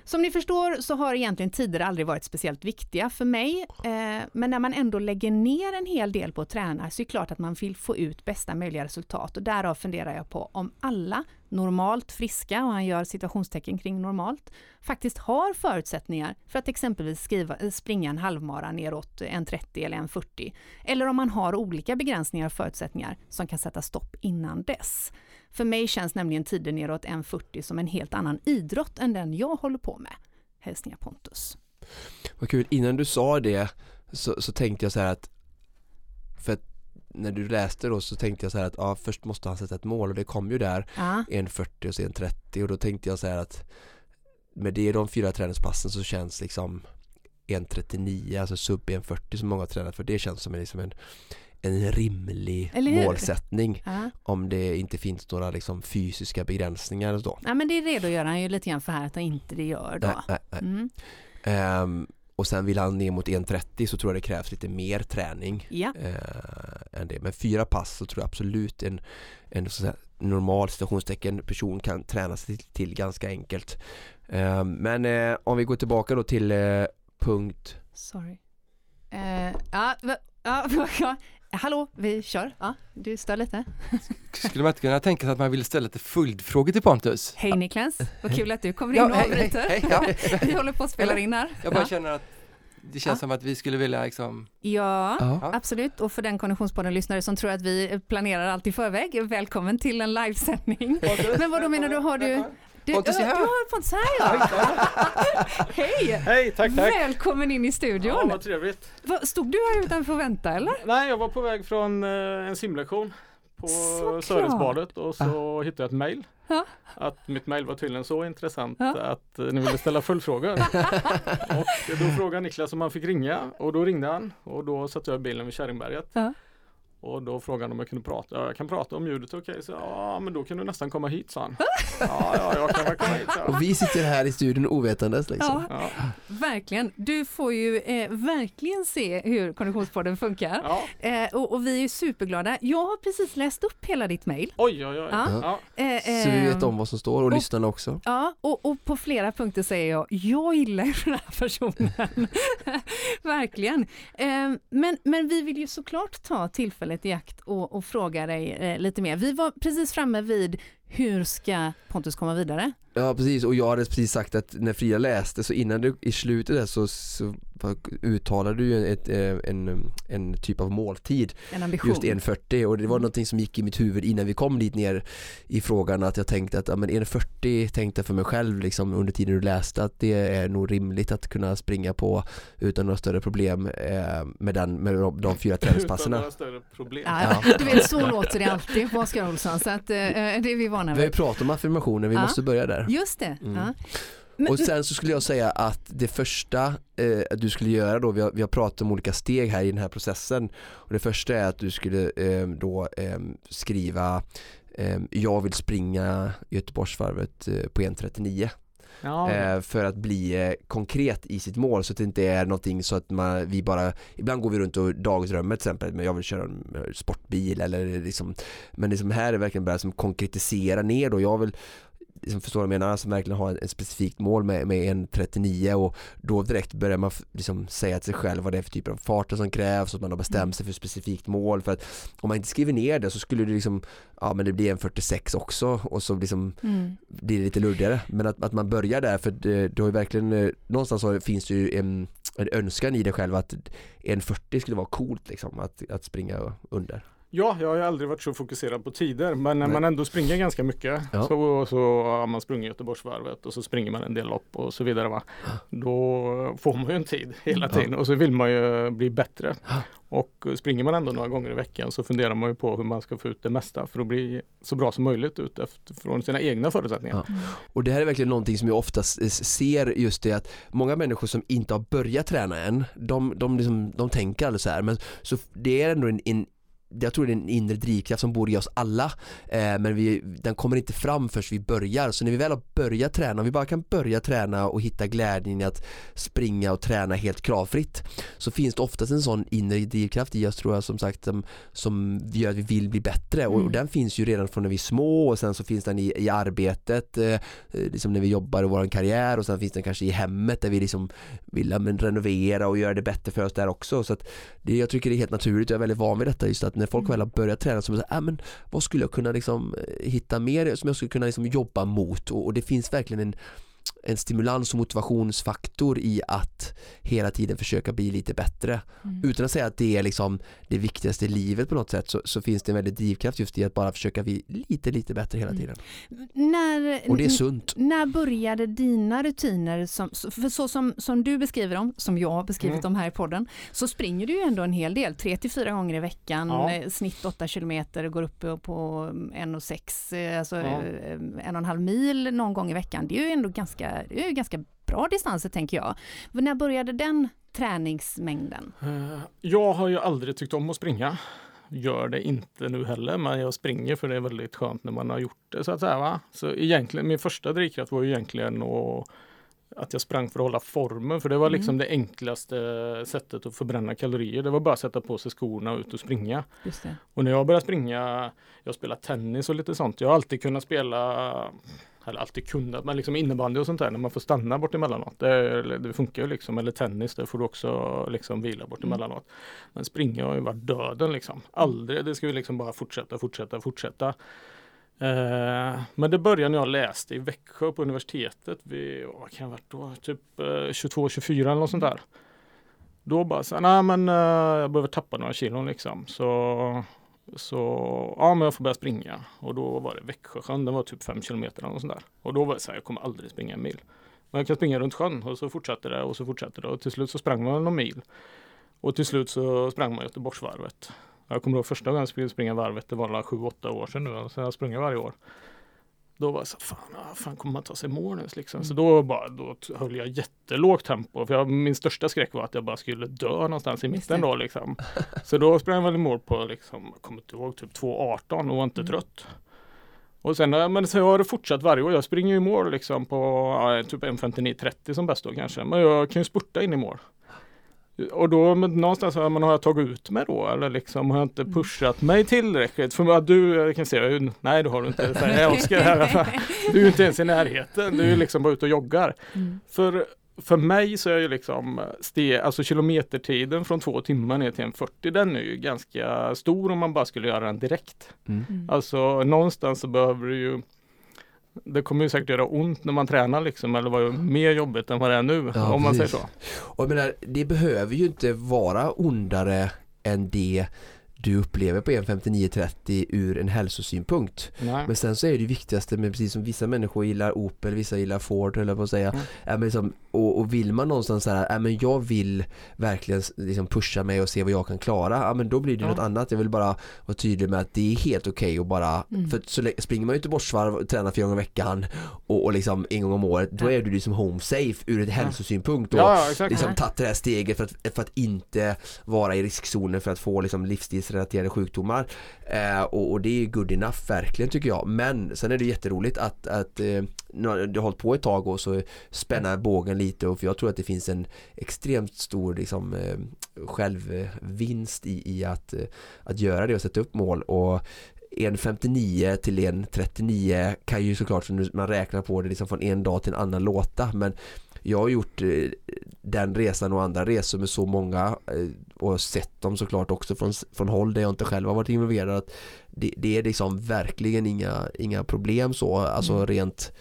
Som ni förstår så har egentligen tider aldrig varit speciellt viktiga för mig, eh, men när man ändå lägger ner en hel del på att träna så är det klart att man vill få ut bästa möjliga resultat och därav funderar jag på om alla normalt friska, och han gör situationstecken kring normalt, faktiskt har förutsättningar för att exempelvis skriva, eh, springa en halvmara neråt eh, 1.30 eller 1.40, eller om man har olika begränsningar och förutsättningar som kan sätta stopp innan dess. För mig känns nämligen tiden neråt 1.40 som en helt annan idrott än den jag håller på med. Hälsningar Pontus. Vad kul, innan du sa det så, så tänkte jag så här att för att när du läste då så tänkte jag så här att ja, först måste han sätta ett mål och det kom ju där ja. 1.40 och sen 1.30 och då tänkte jag så här att med det de fyra träningspassen så känns liksom 1.39, alltså sub 1.40 som många har tränat för det känns som liksom en en rimlig målsättning ja. om det inte finns några liksom fysiska begränsningar då. Ja men det redogör han ju lite grann för här att han inte det gör då. Nej, nej, nej. Mm. Um, och sen vill han ner mot 1.30 så tror jag det krävs lite mer träning ja. uh, än det. Men fyra pass så tror jag absolut en, en normal situationstecken person kan träna sig till, till ganska enkelt. Uh, men uh, om vi går tillbaka då till eh, punkt... Sorry. ja, ja, Hallå, vi kör. Ja, du stör lite. Skulle man inte kunna tänka sig att man vill ställa lite följdfrågor till Pontus? Hej Niklas, vad kul att du kommer in och avbryter. Hej, hej, ja. vi håller på att spela in här. Jag bara ja. känner att det känns ja. som att vi skulle vilja liksom Ja, ja, absolut. Och för den Konditionspodden-lyssnare som tror att vi planerar allt i förväg, välkommen till en livesändning. Men vad då menar du, har du du, Pontus är här. Du har Pontus här ja. Hej! Hej, tack tack! Välkommen in i studion! Ja, vad trevligt! Stod du här utanför och väntade eller? Nej, jag var på väg från eh, en simlektion på Sörensbadet och så hittade jag ett mail. Ja. Att mitt mail var tydligen så intressant ja. att eh, ni ville ställa följdfrågor. och då frågade Niklas om han fick ringa och då ringde han och då satt jag i bilen vid Kärringberget. Och då frågade han om jag kunde prata. Ja, jag kan prata om ljudet, okej. Okay. Så ja, men då kan du nästan komma hit, sa han. Ja, ja, jag kan väl komma hit. Ja. Och vi sitter här i studion ovetandes liksom. Ja, ja. verkligen. Du får ju eh, verkligen se hur Konditionspodden funkar. Ja. Eh, och, och, vi är superglada. Jag har precis läst upp hela ditt mejl. Oj, oj, oj. Ja. Eh, Så vi vet om vad som står och, och lyssnarna också. Ja, och, och, på flera punkter säger jag, jag gillar den här personen. verkligen. Eh, men, men vi vill ju såklart ta tillfället tillfället i akt och, och fråga dig eh, lite mer. Vi var precis framme vid hur ska Pontus komma vidare? Ja precis. Och jag hade precis sagt att när Frida läste så innan du i slutet där så, så uttalade du ju ett, eh, en, en typ av måltid. En ambition. Just 1.40 och det var mm. någonting som gick i mitt huvud innan vi kom dit ner i frågan att jag tänkte att ja, men 1.40 tänkte jag för mig själv liksom under tiden du läste att det är nog rimligt att kunna springa på utan några större problem eh, med, den, med de, de fyra träningspasserna. Utan några större problem. Ja, ja. Du vet så låter det alltid på Oskar Olsson så att eh, det är vi vana vid Vi har ju pratat om affirmationer, vi ja. måste börja där Just det, mm. ja. Men, och sen så skulle jag säga att det första eh, du skulle göra då, vi har, vi har pratat om olika steg här i den här processen och det första är att du skulle eh, då eh, skriva eh, jag vill springa Göteborgsvarvet eh, på 1.39 Ja. Eh, för att bli eh, konkret i sitt mål så att det inte är någonting så att man, vi bara Ibland går vi runt och dagsdrömmer till exempel men jag vill köra en sportbil eller liksom Men liksom här är verkligen bara som konkretisera ner då Jag vill liksom förstår vad jag menar, som verkligen har ett specifikt mål med, med en 39 och då direkt börjar man liksom säga till sig själv vad det är för typer av farter som krävs och att man har bestämt mm. sig för ett specifikt mål för att om man inte skriver ner det så skulle det liksom ja men det blir en 46 också och så liksom mm. blir det lite luddigare men att, att man börjar där för det, det har ju verkligen eh, någonstans så finns det ju en, en önskan i det själv att en 40 skulle vara coolt liksom att, att springa under. Ja, jag har aldrig varit så fokuserad på tider men när Nej. man ändå springer ganska mycket ja. så, så har man sprungit Göteborgsvarvet och så springer man en del lopp och så vidare. Va? Då får man ju en tid hela tiden ja. och så vill man ju bli bättre. Och springer man ändå några gånger i veckan så funderar man ju på hur man ska få ut det mesta för att bli så bra som möjligt utifrån sina egna förutsättningar. Ja. Och det här är verkligen någonting som jag oftast ser just det att många människor som inte har börjat träna än, de, de, liksom, de tänker aldrig så här men så det är ändå en, en jag tror det är en inre drivkraft som bor i oss alla eh, men vi, den kommer inte fram förrän vi börjar så när vi väl har börjat träna, om vi bara kan börja träna och hitta glädjen i att springa och träna helt kravfritt så finns det oftast en sån inre drivkraft i oss tror jag som sagt som, som gör att vi vill bli bättre mm. och, och, mm. den finns ju redan från när vi är små och sen så finns den i, i arbetet eh, liksom när vi jobbar i vår karriär och sen finns den kanske i hemmet där vi liksom vill men, renovera och göra det bättre för oss där också så att det, jag tycker det är helt naturligt, jag är väldigt van vid detta just att att när folk väl har börjat träna så är det säger, äh, men vad skulle jag kunna liksom eh, hitta mer som jag skulle kunna liksom jobba mot? Och, och det finns verkligen en en stimulans och motivationsfaktor i att hela tiden försöka bli lite bättre. Mm. Utan att säga att det är liksom det viktigaste i livet på något sätt så, så, finns det en väldigt drivkraft just i att bara försöka bli lite, lite bättre hela mm. tiden. Mm. När, och det är sunt. När började dina rutiner, som, för så som, som du beskriver dem, som jag har beskrivit mm. dem här i podden, så springer du ju ändå en hel del, 3-4 gånger i veckan, ja. Eh, snitt 8 kilometer, går upp på 1,6, eh, alltså ja. Eh, en och en halv mil någon gång i veckan. Det är ju ändå ganska det är ganska bra distanser tänker jag. När började den träningsmängden? Eh, jag har ju aldrig tyckt om att springa. Gör det inte nu heller, men jag springer för det är väldigt skönt när man har gjort det så att säga. Va? Så egentligen, min första drivkraft var ju egentligen att att jag sprang för att hålla formen för det var liksom mm. det enklaste sättet att förbränna kalorier. Det var bara att sätta på sig skorna och ut och springa. Och när jag började springa, jag spelade tennis och lite sånt. Jag har alltid kunnat spela eller alltid kunnat, men liksom innebandy och sånt där när man får stanna bort emellanåt. Det, det funkar ju liksom. Eller tennis, där får du också liksom vila bort mm. emellanåt. Men springa har ju varit döden liksom. Aldrig, det ska vi liksom bara fortsätta, fortsätta, fortsätta. Eh, men det började när jag läste i Växjö på universitetet vid, vad kan jag varit då, typ eh, 22, 24 eller något sånt där. Då bara så nej men eh, jag behöver tappa några kilon liksom. Så så ja, men jag får börja springa. Och då var det Växjösjön, den var typ fem kilometer eller sånt där. Och då var det så här, jag kommer aldrig springa en mil. Men jag kan springa runt sjön och så fortsatte det och så fortsatte det och till slut så sprang man någon mil. Och till slut så sprang man Göteborgsvarvet. Jag kommer ihåg första gången jag skulle springa varvet, det var 7-8 år sedan nu. Så jag har sprungit varje år. Då var jag så fan, ah, fan kommer man ta sig mål ens liksom? Mm. Så då, bara, då höll jag jättelågt tempo. För jag, min största skräck var att jag bara skulle dö någonstans i mitten då liksom. Så då sprang jag väl i mål på, liksom, jag kommer inte ihåg, typ 2.18 och var inte mm. trött. Och sen, men så har det fortsatt varje år. Jag springer i mål liksom på ja, typ 1.59.30 som bäst då kanske. Men jag kan ju spurta in i mål. Och då men någonstans har, man, har jag tagit ut mig då eller liksom har jag inte pushat mig tillräckligt? För att du jag kan se, nej det har du inte. Så jag Oskar här, du är inte ens i närheten. Du är liksom bara ute och joggar. Mm. För, för mig så är ju liksom ste, alltså kilometertiden från två timmar ner till en 40 den är ju ganska stor om man bara skulle göra den direkt. Mm. mm. Alltså någonstans så behöver du ju det kommer ju säkert göra ont när man tränar liksom eller vara mer jobbigt än vad det är nu ja, om man precis. säger så. Och jag menar, det behöver ju inte vara ondare än det du upplever på 1.59.30 ur en hälsosynpunkt. Nej. Men sen så är det viktigaste med precis som vissa människor gillar Opel, vissa gillar Ford eller på att säga. Mm. Äh, men liksom, och, och, vill man någonstans så här, äh, men jag vill verkligen liksom pusha mig och se vad jag kan klara. Äh, men då blir det ja. något annat. Jag vill bara vara tydlig med att det är helt okej okay att bara, mm. för så springer man ju inte bortsvarv och tränar fyra gånger i veckan och, och liksom en gång om året, då är du liksom home safe ur ett ja. hälsosynpunkt och ja, liksom tagit det här steget för att, för att inte vara i riskzonen för att få liksom livsstils relaterade sjukdomar. Eh, och, och, det är good enough verkligen tycker jag. Men sen är det jätteroligt att, att eh, du har hållit på ett tag och så spänna bågen lite. Och för jag tror att det finns en extremt stor liksom, eh, självvinst i, i att, eh, att göra det och sätta upp mål. Och 1.59 till 1.39 kan ju såklart, som man räknar på det liksom från en dag till en annan låta. Men jag har gjort eh, den resan och andra resor med så många eh, och sett dem såklart också från, från håll där jag inte själv har varit involverad. Att det, det är liksom verkligen inga, inga problem så, alltså mm. rent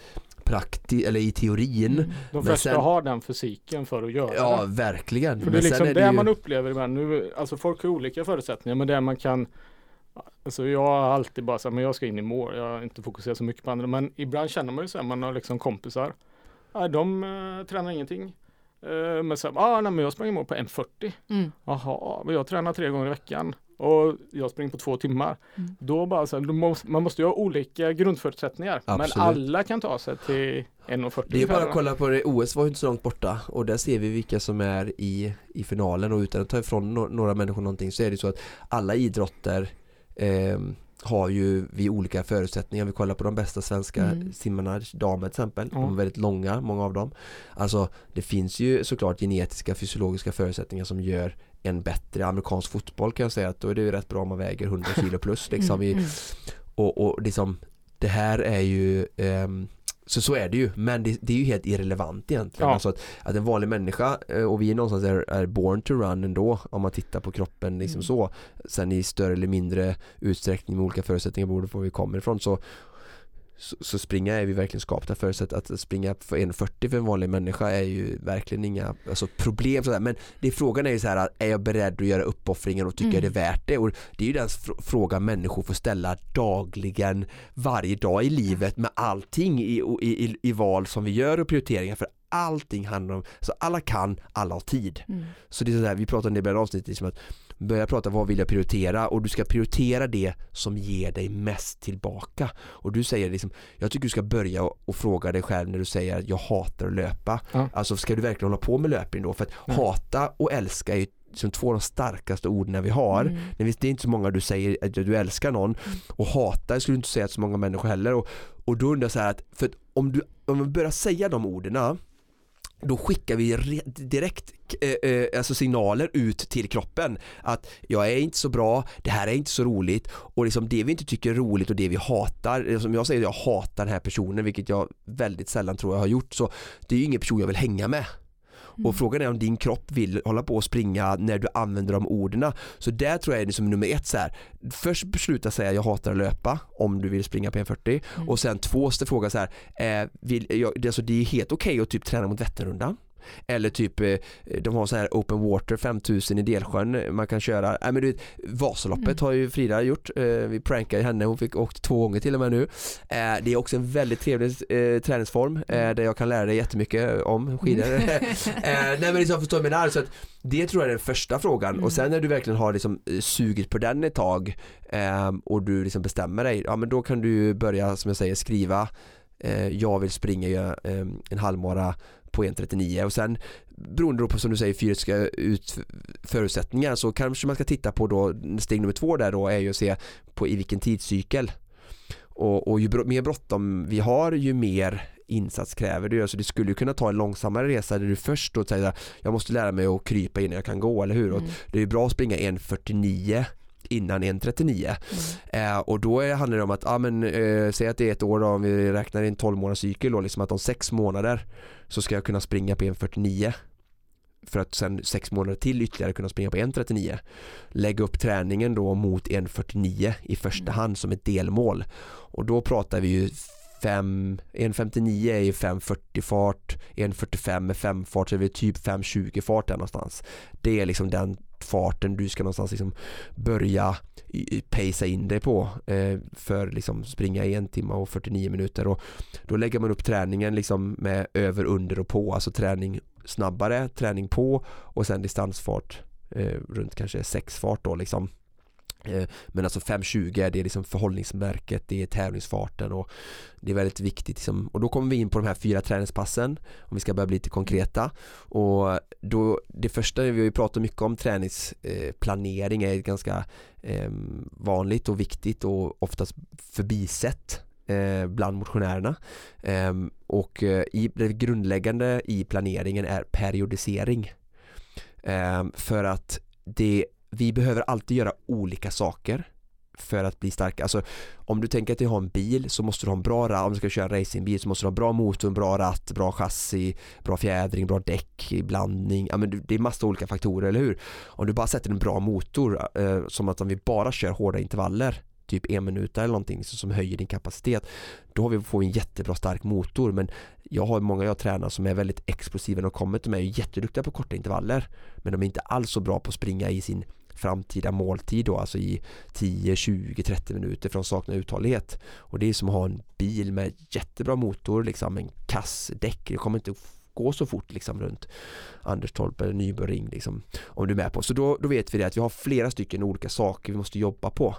praktiskt eller i teorin. Mm. De flesta sen, har den fysiken för att göra Ja, det. verkligen. För det är liksom är det, det ju... man upplever ibland. Nu, alltså folk har olika förutsättningar men det man kan Alltså jag har alltid bara sagt men jag ska in i mål. Jag har inte fokuserat så mycket på andra. Men ibland känner man ju så här, man har liksom kompisar. De uh, tränar ingenting. Uh, men så, ah, nej, men jag sprang i mål på 1.40. Mm. Jaha, men jag tränar tre gånger i veckan och jag springer på två timmar. Mm. Då bara så här, måste, man måste ju ha olika grundförutsättningar. Absolut. Men alla kan ta sig till 1.40. Det är bara att kolla på det, OS var ju inte så långt borta och där ser vi vilka som är i, i finalen och utan att ta ifrån no några människor någonting så är det så att alla idrotter eh, har ju vi olika förutsättningar. Vi kollar på de bästa svenska mm. simmarna, damer till exempel. Mm. De är väldigt långa, många av dem. Alltså det finns ju såklart genetiska, fysiologiska förutsättningar som gör en bättre amerikansk fotboll kan jag säga att då är det ju rätt bra om man väger 100 kilo plus liksom. Mm. mm. Och, och liksom det här är ju um, så så är det ju, men det, det är ju helt irrelevant egentligen. Ja. Alltså att, att en vanlig människa, eh, och vi är någonstans är, är born to run ändå, om man tittar på kroppen liksom mm. så. Sen i större eller mindre utsträckning med olika förutsättningar beroende på var vi kommer ifrån så så, så springa är vi verkligen skapta för så att, springa för 1.40 för en vanlig människa är ju verkligen inga alltså problem sådär. men det frågan är ju så här är jag beredd att göra uppoffringar och tycker mm. jag det är värt det och det är ju den frågan människor får ställa dagligen varje dag i livet med allting i, i, i, i val som vi gör och prioriteringar för allting handlar om, så alla kan, alla har tid. Mm. Så det är sådär, vi pratade om det i början av avsnittet, liksom att börja prata vad vill jag prioritera och du ska prioritera det som ger dig mest tillbaka och du säger liksom jag tycker du ska börja och, och fråga dig själv när du säger att jag hatar att löpa ja. alltså ska du verkligen hålla på med löpning då för att ja. hata och älska är som två av de starkaste orden vi har. Mm. Det är inte så många du säger att du älskar någon mm. och hatar skulle du inte säga till så många människor heller och, och då undrar jag så här att för att om du om du börjar säga de orden då skickar vi direkt eh, eh, alltså signaler ut till kroppen att jag är inte så bra, det här är inte så roligt och liksom det vi inte tycker är roligt och det vi hatar, eh, som jag säger jag hatar den här personen vilket jag väldigt sällan tror jag har gjort så det är ju ingen person jag vill hänga med. Mm. Och frågan är om din kropp vill hålla på och springa när du använder de orden. Så där tror jag är det som nummer ett så här. Först besluta säga jag hatar att löpa om du vill springa på 1.40 mm. och sen två fråga så här, eh, vill, jag, alltså det är helt okej okay att typ träna mot Vätternrundan eller typ eh, de har så här open water 5000 i Delsjön man kan köra, nej men du vet Vasaloppet mm. har ju Frida gjort, eh, vi prankar henne, hon fick åkt två gånger till och med nu eh, Det är också en väldigt trevlig träningsform mm. där jag kan lära dig jättemycket om skidor Nej men liksom förstår du menar så att det tror jag är den första frågan mm. och sen när du verkligen har liksom sugit på den ett tag och du liksom bestämmer dig, ja men då kan du börja som jag säger skriva jag vill springa en halvmara på 1.39 och sen beroende på som du säger fysiska ut förutsättningar så kanske man ska titta på då steg nummer två där då är ju att se på i vilken tidscykel och, och ju mer bråttom vi har ju mer insats kräver det. Så det skulle ju kunna ta en långsammare resa där du först då säger jag måste lära mig att krypa innan jag kan gå, eller hur? Mm. Och det är bra att springa 1.49 innan 1.39 mm. eh, och då handlar det om att, ja men eh, säg att det är ett år då, om vi räknar en 12 månaders cykel då, liksom att om sex månader så ska jag kunna springa på 1.49 för att sen sex månader till ytterligare kunna springa på 1.39 lägga upp träningen då mot 1.49 i första mm. hand som ett delmål och då pratar vi ju 5, 1.59 är ju 5.40 fart, 1.45 är 5 fart så är vi typ 5.20 fart där någonstans. Det är liksom den farten du ska någonstans liksom börja pacea in dig på eh, för liksom springa i en timme och 49 minuter. Och då lägger man upp träningen liksom med över, under och på, alltså träning snabbare, träning på och sen distansfart eh, runt kanske 6 fart då liksom. Eh, men alltså 5.20 är det liksom förhållningsmärket, det är tävlingsfarten och det är väldigt viktigt liksom. och då kommer vi in på de här fyra träningspassen om vi ska börja bli lite konkreta. Och då det första, vi har ju pratat mycket om träningsplanering eh, är ganska eh, vanligt och viktigt och oftast förbisett eh, bland motionärerna. Ehm, och eh, i, det grundläggande i planeringen är periodisering. Ehm, för att det vi behöver alltid göra olika saker för att bli starka. Alltså, om du tänker att du har en bil så måste du ha en bra ratt, om du ska köra en racingbil så måste du ha bra motor, en bra ratt, bra chassi, bra fjädring, bra däck, blandning. Ja, men det är massa olika faktorer, eller hur? Om du bara sätter en bra motor, eh, som att om vi bara kör hårda intervaller typ en minut eller någonting som höjer din kapacitet då har vi, får vi en jättebra stark motor men jag har många jag tränar som är väldigt explosiva när de kommer till mig och är jätteduktiga på korta intervaller men de är inte alls så bra på att springa i sin framtida måltid då, alltså i 10, 20, 30 minuter för de saknar uthållighet. Och det är som att ha en bil med jättebra motor, liksom en kass däck, det kommer inte gå så fort liksom runt Anderstorp eller Nybro liksom, om du är med på. Så då, då vet vi det att vi har flera stycken olika saker vi måste jobba på.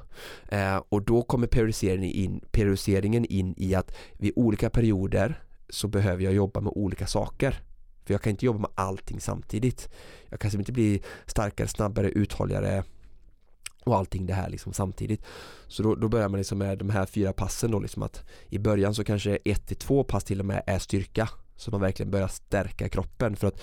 Eh, och då kommer periodiseringen in, periodiseringen in i att vid olika perioder så behöver jag jobba med olika saker. För jag kan inte jobba med allting samtidigt. Jag kan inte bli starkare, snabbare, uthålligare och allting det här liksom samtidigt. Så då, då börjar man liksom med de här fyra passen då liksom att i början så kanske ett till två pass till och med är styrka så man verkligen börjar stärka kroppen för att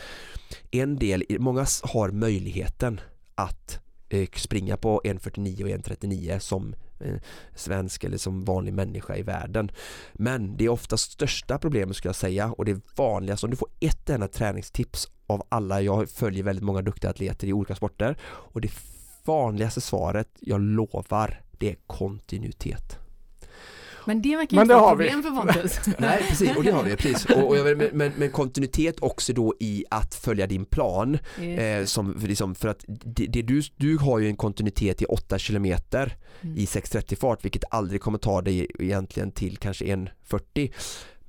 en del, många har möjligheten att eh, springa på 1.49 och 1.39 som Eh, svensk eller som vanlig människa i världen. Men det är ofta största problemet skulle jag säga och det vanligaste, om du får ett enda träningstips av alla, jag följer väldigt många duktiga atleter i olika sporter och det vanligaste svaret, jag lovar, det är kontinuitet. Men det verkar men inte vara ett problem vi. för Pontus. Nej, precis, och det har vi, precis. Och, och men, men, men, kontinuitet också då i att följa din plan. Eh, som, för, liksom, för att det, det, du, du har ju en kontinuitet i 8 km mm. i 6.30 fart, vilket aldrig kommer ta dig egentligen till kanske 1.40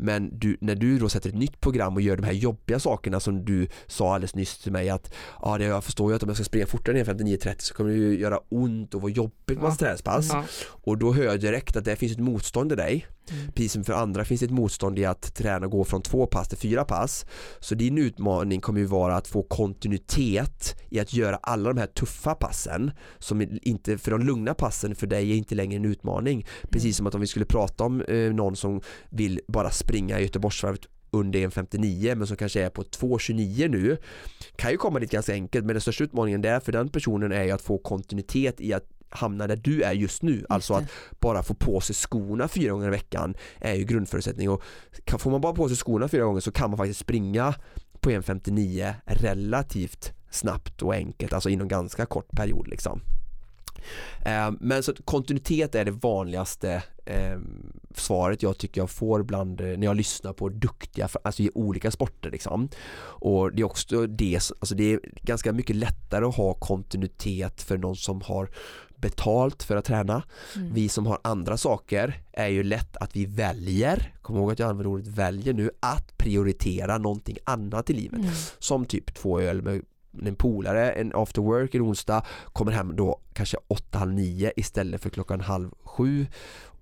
men du, när du då sätter ett nytt program och gör de här jobbiga sakerna som du sa alldeles nyss till mig att ja, det, jag förstår ju att om jag ska springa fortare än 59.30 så kommer det ju göra ont och vara jobbigt med ja. träningspass. Ja. Och då hör jag direkt att det finns ett motstånd i dig. Mm. Precis som för andra finns det ett motstånd i att träna och gå från två pass till fyra pass. Så din utmaning kommer ju vara att få kontinuitet i att göra alla de här tuffa passen som inte, för de lugna passen för dig är inte längre en utmaning. Precis mm. som att om vi skulle prata om eh, någon som vill bara springa Göteborgsvarvet under 1.59 men som kanske är på 2.29 nu kan ju komma dit ganska enkelt men den största utmaningen där för den personen är ju att få kontinuitet i att hamna där du är just nu. Just alltså att bara få på sig skorna fyra gånger i veckan är ju grundförutsättning och får man bara på sig skorna fyra gånger så kan man faktiskt springa på 1.59 relativt snabbt och enkelt, alltså inom ganska kort period liksom. Eh, men så kontinuitet är det vanligaste eh, svaret jag tycker jag får bland eh, när jag lyssnar på duktiga, alltså i olika sporter liksom. Och det är också det, alltså det är ganska mycket lättare att ha kontinuitet för någon som har betalt för att träna. Mm. Vi som har andra saker är ju lätt att vi väljer, kom ihåg att jag använder ordet väljer nu, att prioritera någonting annat i livet. Mm. Som typ två öl med en polare en after work en onsdag kommer hem då kanske 8-9 istället för klockan halv sju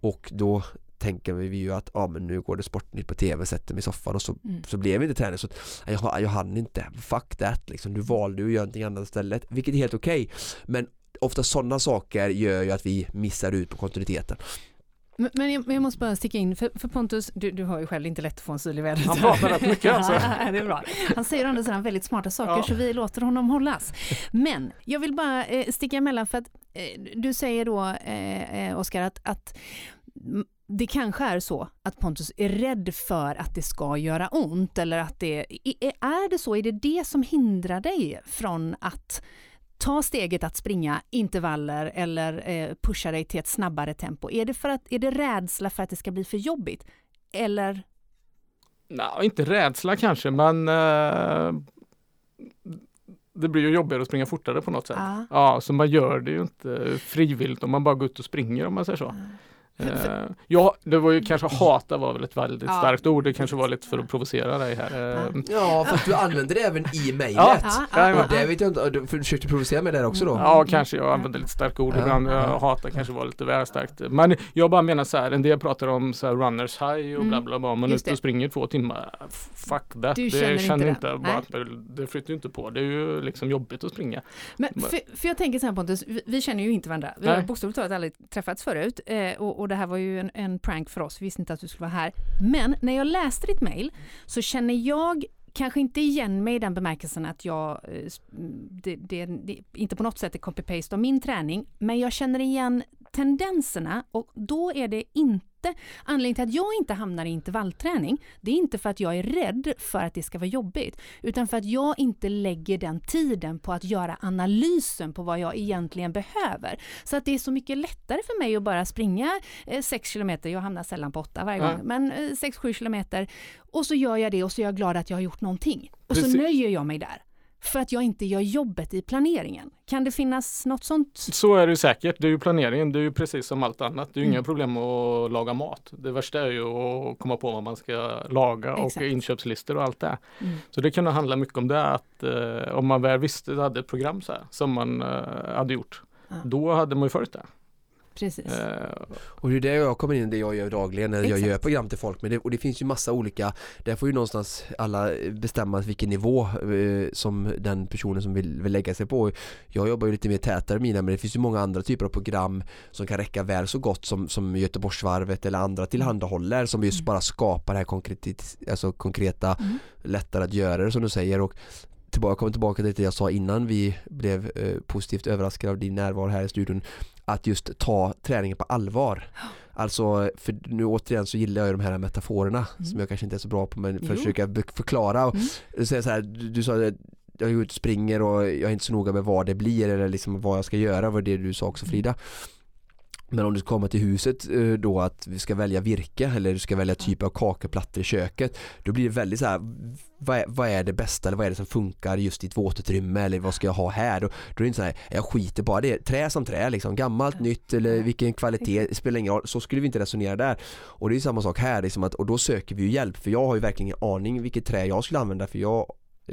och då tänker vi ju att ja, men nu går det Sportnytt på tv, sätter mig i soffan och så, mm. så blev inte träning så jag, jag hann inte, fuck that liksom, du valde att göra någonting annat istället vilket är helt okej okay. men ofta sådana saker gör ju att vi missar ut på kontinuiteten. Men jag, jag, måste bara sticka in, för, för Pontus, du, du, har ju själv inte lätt att få en syl i vädret. Han pratar rätt mycket alltså. det är bra. Han säger ändå sådana väldigt smarta saker ja. så vi låter honom hållas. Men jag vill bara eh, sticka emellan för att eh, du säger då eh, eh Oskar att, att det kanske är så att Pontus är rädd för att det ska göra ont eller att det är det så? Är det det som hindrar dig från att ta steget att springa intervaller eller eh, pusha dig till ett snabbare tempo? Är det, för att, är det rädsla för att det ska bli för jobbigt? Eller? Nej, inte rädsla kanske, men eh, det blir ju jobbigare att springa fortare på något sätt. Ah. Ja, så man gör det ju inte frivilligt om man bara går ut och springer om man säger så. Ah. Eh, ja, det var ju kanske hata var väl ett väldigt ja. starkt ord. Det kanske var lite för att provocera dig här. Eh. Ja, fast du använde det även i mejlet. Ja. Ja, och det vet jag inte, du försökte provocera mig där också då? Ja, kanske jag använde lite starka ord ibland. Hata kanske var lite väl starkt. Men jag bara menar så här, en del pratar om så här runners high och bla bla bla. Man är ute och springer två timmar. Fuck that. Du det känner inte det. Bara, det flyttar inte på. Det är ju liksom jobbigt att springa. Men för, för jag tänker så här Pontus, vi, vi känner ju inte varandra. Vi har bokstavligt talat aldrig träffats förut. Eh, och, och det här var ju en, en prank för oss, vi visste inte att du skulle vara här. Men när jag läste ditt mail så känner jag kanske inte igen mig i den bemärkelsen att jag, eh, mm, det, det, det inte på något sätt är copy-paste av min träning, men jag känner igen tendenserna och då är det inte anledningen till att jag inte hamnar i intervallträning, det är inte för att jag är rädd för att det ska vara jobbigt, utan för att jag inte lägger den tiden på att göra analysen på vad jag egentligen behöver. Så att det är så mycket lättare för mig att bara springa 6 eh, kilometer, jag hamnar sällan på 8 varje gång, men 6-7 eh, kilometer och så gör jag det och så är jag glad att jag har gjort någonting. Och Precis. så nöjer jag mig där för att jag inte gör jobbet i planeringen. Kan det finnas något sånt? Så är det säkert. Det är ju planeringen, det är ju precis som allt annat. Det är ju mm. inga problem att laga mat. Det värsta är ju att komma på vad man ska laga Exakt. och inköpslistor och allt det. Mm. Så det kunde handla mycket om det att eh, om man väl visste, hade ett program så här, som man eh, hade gjort, ja. då hade man ju följt det. Precis. Uh, och det är där jag kommer in, det jag gör dagligen när jag gör program till folk. Men det, och det finns ju massa olika, där får ju någonstans alla bestämma vilken nivå uh, som den personen som vill, vill lägga sig på. Jag jobbar ju lite mer tätare mina men det finns ju många andra typer av program som kan räcka väl så gott som, som Göteborgsvarvet eller andra tillhandahåller som just mm. bara skapar det här konkret, alltså konkreta, mm. lättare att göra det som du säger. Och tillbaka, kommer tillbaka till det jag sa innan vi blev eh, positivt överraskade av din närvaro här i studion att just ta träningen på allvar. Alltså, för nu återigen så gillar jag de här metaforerna mm. som jag kanske inte är så bra på men för att försöka förklara. Och mm. säga så här, du, sa att jag är ute och springer och jag är inte så noga med vad det blir eller liksom vad jag ska göra, vad det du sa också Frida. Men om du komma till huset eh, då att vi ska välja virke eller du ska välja typ av kakeplattor i köket Då blir det väldigt så här vad är, vad är det bästa eller vad är det som funkar just i ett våtutrymme eller vad ska jag ha här? Då, då är det inte så här, jag skiter bara det, trä som trä liksom, gammalt, nytt eller vilken kvalitet, spelar ingen roll, så skulle vi inte resonera där. Och det är samma sak här, liksom att, och då söker vi ju hjälp för jag har ju verkligen ingen aning vilket trä jag skulle använda för jag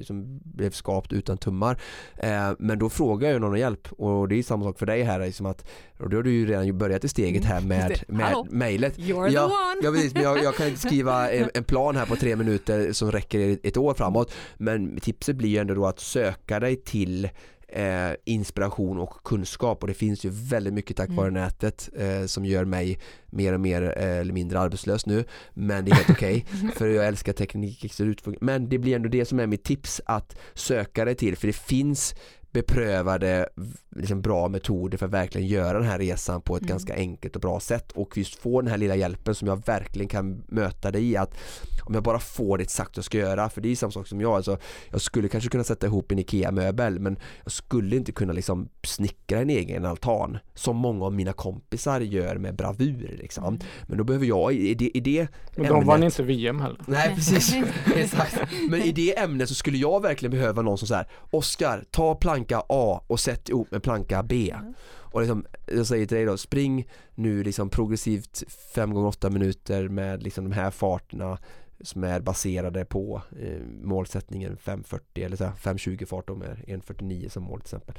som blev skapt utan tummar. Eh, men då frågar jag någon om hjälp och det är samma sak för dig här. Liksom att, och då har du ju redan börjat i steget här mm. med, med mejlet. You're ja, the one! Ja, precis, men jag, jag, kan inte skriva en, en, plan här på tre minuter som räcker ett år framåt. Men tipset blir ju ändå då att söka dig till eh, inspiration och kunskap och det finns ju väldigt mycket tack vare mm. nätet eh, som gör mig mer och mer eh, eller mindre arbetslös nu men det är helt okej okay, för jag älskar teknik men det blir ändå det som är mitt tips att söka dig till för det finns beprövade liksom bra metoder för att verkligen göra den här resan på ett mm. ganska enkelt och bra sätt och just få den här lilla hjälpen som jag verkligen kan möta dig i att om jag bara får det sagt jag ska göra för det är samma sak som jag alltså, jag skulle kanske kunna sätta ihop en IKEA-möbel men jag skulle inte kunna liksom snickra en egen altan som många av mina kompisar gör med bravur liksom. Mm. men då behöver jag i det, i det Men de vann inte VM heller Nej precis, exakt men i det ämnet så skulle jag verkligen behöva någon som så här Oskar, ta planka A och sätt ihop med planka B mm. och liksom, jag säger till dig då, spring nu liksom progressivt 5 gånger 8 minuter med liksom de här farterna som är baserade på eh, målsättningen 540 eller 520 fart då med 149 som mål till exempel.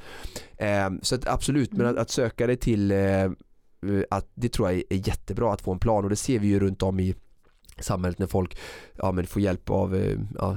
Eh, så att absolut, men att, att söka dig till eh, att det tror jag är jättebra att få en plan och det ser vi ju runt om i samhället när folk ja, men får hjälp av eh, ja,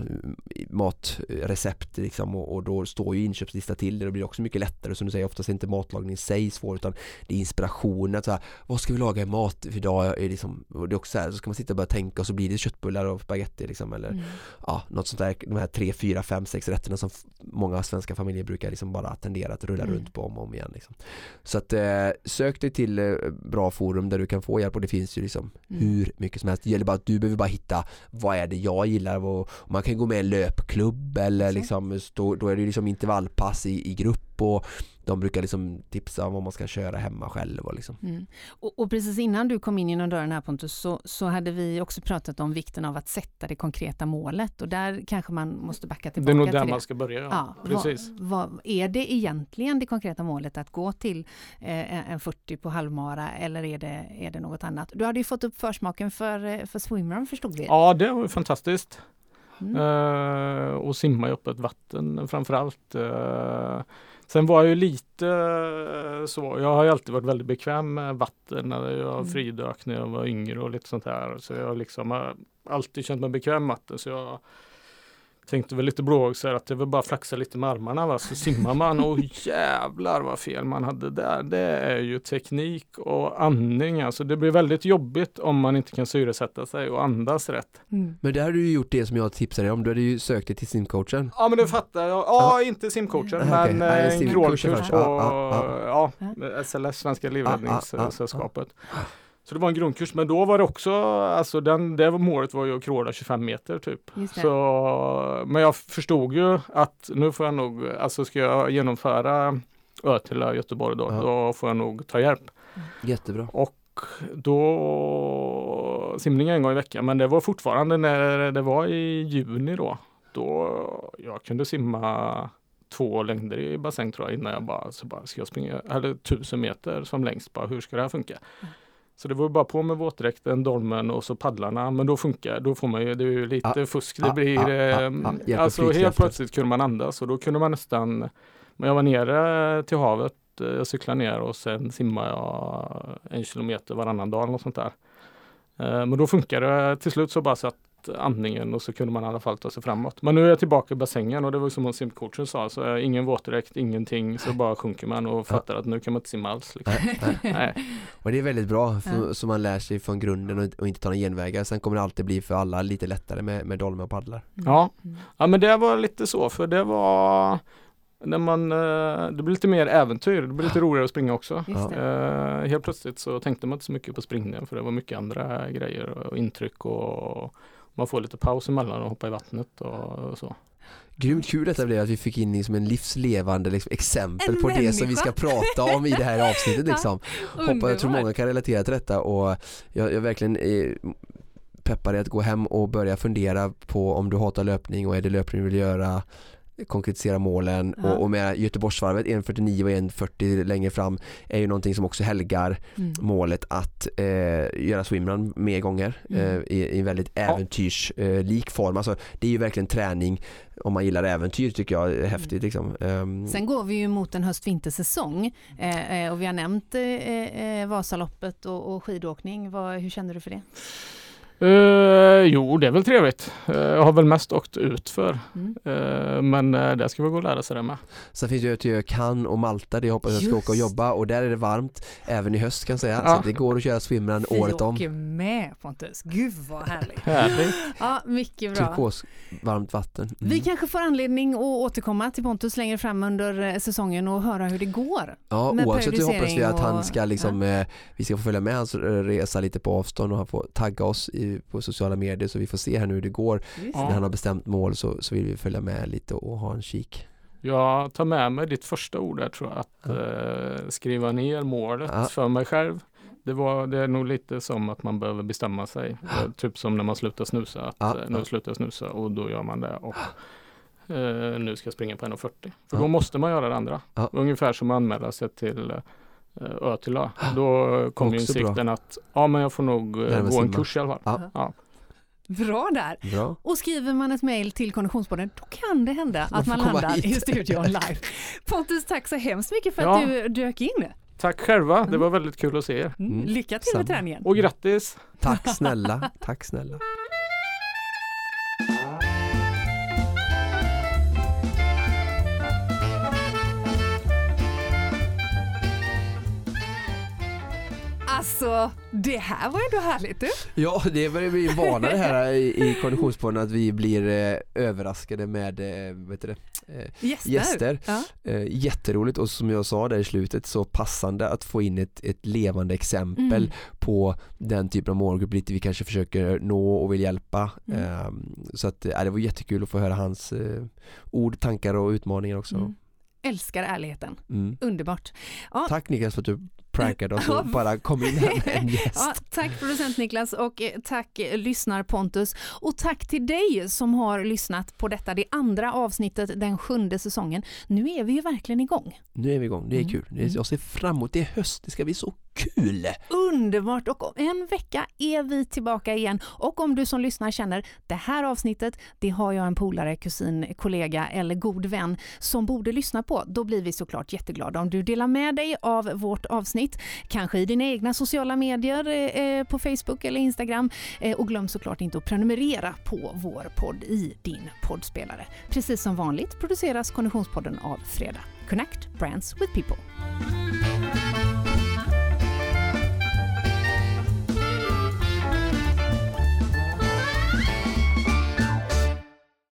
matrecept liksom, och, och, då står ju inköpslista till det. Det blir också mycket lättare som du säger, oftast är inte matlagning i sig svår utan det är inspirationen. Så här, vad ska vi laga i mat för idag? Är det, liksom, och det är också så här, så ska man sitta och börja tänka och så blir det köttbullar och spagetti liksom, eller mm. ja, något sånt där. De här tre, fyra, fem, sex rätterna som många svenska familjer brukar liksom bara tendera att rulla mm. runt på om och om igen. Liksom. Så att eh, sök dig till eh, bra forum där du kan få hjälp och det finns ju liksom mm. hur mycket som helst. Det gäller bara att du behöver bara hitta vad är det jag gillar och, man kan gå med i en löpklubb eller liksom, då, då är det liksom intervallpass i, i grupp och de brukar liksom tipsa om vad man ska köra hemma själv. Och, liksom. Mm. och, och, precis innan du kom in genom dörren här Pontus så, så hade vi också pratat om vikten av att sätta det konkreta målet och där kanske man måste backa tillbaka. Det är nog där man ska börja. Ja, precis. Vad, vad, är det egentligen det konkreta målet att gå till eh, en 40 på halvmara eller är det, är det något annat? Du hade ju fått upp försmaken för, eh, för swimrun förstod vi. Ja, det var fantastiskt. Mm. Uh, och simma i öppet vatten framförallt. Uh, Sen var jag ju lite eh, så, jag har ju alltid varit väldigt bekväm med vatten när jag mm. fridök när jag var yngre och lite sånt här. Så jag liksom har alltid känt mig bekväm med vatten. Så jag tänkte väl lite blåögd att det var bara flaxa lite med armarna va? så simmar man och jävlar vad fel man hade där. Det är ju teknik och andning alltså. Det blir väldigt jobbigt om man inte kan syresätta sig och andas rätt. Mm. Men där har du ju gjort det som jag tipsade dig om. Du hade ju sökt dig till simcoachen. Ja men det fattar jag. Ja, ja. inte simcoachen mm. men okay. en crawlkurs på ja, ja, SLS, Svenska Livräddningssällskapet. Så det var en grundkurs, men då var det också, alltså den, det var målet var ju att crawla 25 meter typ. Så, men jag förstod ju att nu får jag nog, alltså ska jag genomföra Ötila Göteborg då, ja. då får jag nog ta hjälp. Mm. Jättebra. Och då simning en gång i veckan, men det var fortfarande när det var i juni då. Då jag kunde simma två längder i bassäng tror jag innan jag bara, så bara ska jag springa, eller tusen meter som längst, bara hur ska det här funka? Mm. Så det var bara på med våtdräkten, dolmen och så paddlarna. Men då funkar då får man ju, det är ju lite ah, fusk. Det ah, blir, ah, alltså helt plötsligt kunde man andas och då kunde man nästan, men jag var nere till havet, eh, jag cyklade ner och sen simmade jag en kilometer varannan dag eller något sånt där. Eh, men då funkar det till slut så bara så att andningen och så kunde man i alla fall ta sig framåt. Men nu är jag tillbaka i bassängen och det var som simcoachen sa, så ingen våtdräkt, ingenting, så bara sjunker man och fattar att nu kan man inte simma alls. Liksom. Nej, nej. Och det är väldigt bra, för, så man lär sig från grunden och, och inte tar några genvägar. Sen kommer det alltid bli för alla lite lättare med, med dolmar och paddlar. Mm. Ja. ja, men det var lite så, för det var när man, eh, det blir lite mer äventyr, det blir lite roligare att springa också. Uh, helt plötsligt så tänkte man inte så mycket på springningen för det var mycket andra grejer och intryck och man får lite paus emellan och hoppa i vattnet och, och så. Grymt kul detta blev att vi fick in som en livslevande liksom, exempel en på människa. det som vi ska prata om i det här avsnittet. Liksom. ja, Hoppa, jag tror många kan relatera till detta och jag, jag verkligen är peppar dig att gå hem och börja fundera på om du hatar löpning och är det löpning du vill göra konkretisera målen ja. och, och med Göteborgsvarvet 1.49 och 1.40 längre fram är ju någonting som också helgar mm. målet att eh, göra swimrun mer gånger mm. eh, i, i en väldigt äventyrslik eh, form. Alltså, det är ju verkligen träning om man gillar äventyr tycker jag är häftigt. Mm. Liksom. Um. Sen går vi ju mot en höst-vintersäsong eh, eh, och vi har nämnt eh, Vasaloppet och, och skidåkning. Vad, hur känner du för det? Uh, jo, det är väl trevligt. Uh, jag har väl mest åkt ut för. Mm. Uh, men uh, det ska vi gå och lära sig det med. Sen finns det ju Cannes och Malta där jag hoppas jag ska åka och jobba och där är det varmt även i höst kan jag säga. Ja. Så det går att köra swimrun året om. Vi åker med Pontus. Gud vad härligt. härligt. Ja, mycket bra. Turkos varmt vatten. Mm. Vi kanske får anledning att återkomma till Pontus längre fram under säsongen och höra hur det går. Ja, oavsett så hoppas vi att han ska liksom, ja. vi ska få följa med hans resa lite på avstånd och han får tagga oss i på sociala medier så vi får se här nu hur det går. Just. När han har bestämt mål så, så vill vi följa med lite och ha en kik. Jag tar med mig ditt första ord där tror jag, att ja. eh, skriva ner målet ja. för mig själv. Det, var, det är nog lite som att man behöver bestämma sig. Ja. Typ som när man slutar snusa. Att, ja. Eh, nu slutar jag snusa och då gör man det. Och, eh, nu ska jag springa på 1,40. För då måste man göra det andra. Ungefär som att anmäla sig till Eh, Ötila. Då kom insikten bra. att ja, men jag får nog eh, gå en kurs i alla fall. Ja. Ja. Bra där! Bra. Och skriver man ett mejl till Konditionspodden då kan det hända att man landar hit. i studion live. Pontus, tack så hemskt mycket för ja. att du dök in. Tack själva, det var väldigt kul att se er. Mm. mm. Lycka till med träningen. Och grattis! Tack snälla, tack snälla. Alltså, det här var ändå härligt du. Ja, det börjar bli vana det här i, i Konditionspodden att vi blir eh, överraskade med eh, vet det, eh, gäster. gäster. Ja. Eh, jätteroligt och som jag sa där i slutet så passande att få in ett, ett levande exempel mm. på den typen av målgrupp lite vi kanske försöker nå och vill hjälpa. Mm. Ehm, så att det var jättekul att få höra hans eh, ord, tankar och utmaningar också. Mm älskar ärligheten. Mm. Underbart. Ja. Tack Niklas för att du prankade oss och bara kom in här med en gäst. Ja, tack producent Niklas och eh, tack eh, lyssnar Pontus och tack till dig som har lyssnat på detta, det andra avsnittet den sjunde säsongen. Nu är vi ju verkligen igång. Nu är vi igång, det är mm. kul. Jag ser fram emot, det är höst, det ska bli så kul! Underbart och om en vecka är vi tillbaka igen och om du som lyssnar känner det här avsnittet, det har jag en polare, kusin, kollega eller god vän som borde lyssna på, då blir vi såklart jätteglada om du delar med dig av vårt avsnitt, kanske i dina egna sociala medier eh, på Facebook eller Instagram eh, och glöm såklart inte att prenumerera på vår podd i din poddspelare. Precis som vanligt produceras Konditionspodden av Fredag. Connect Brands with People.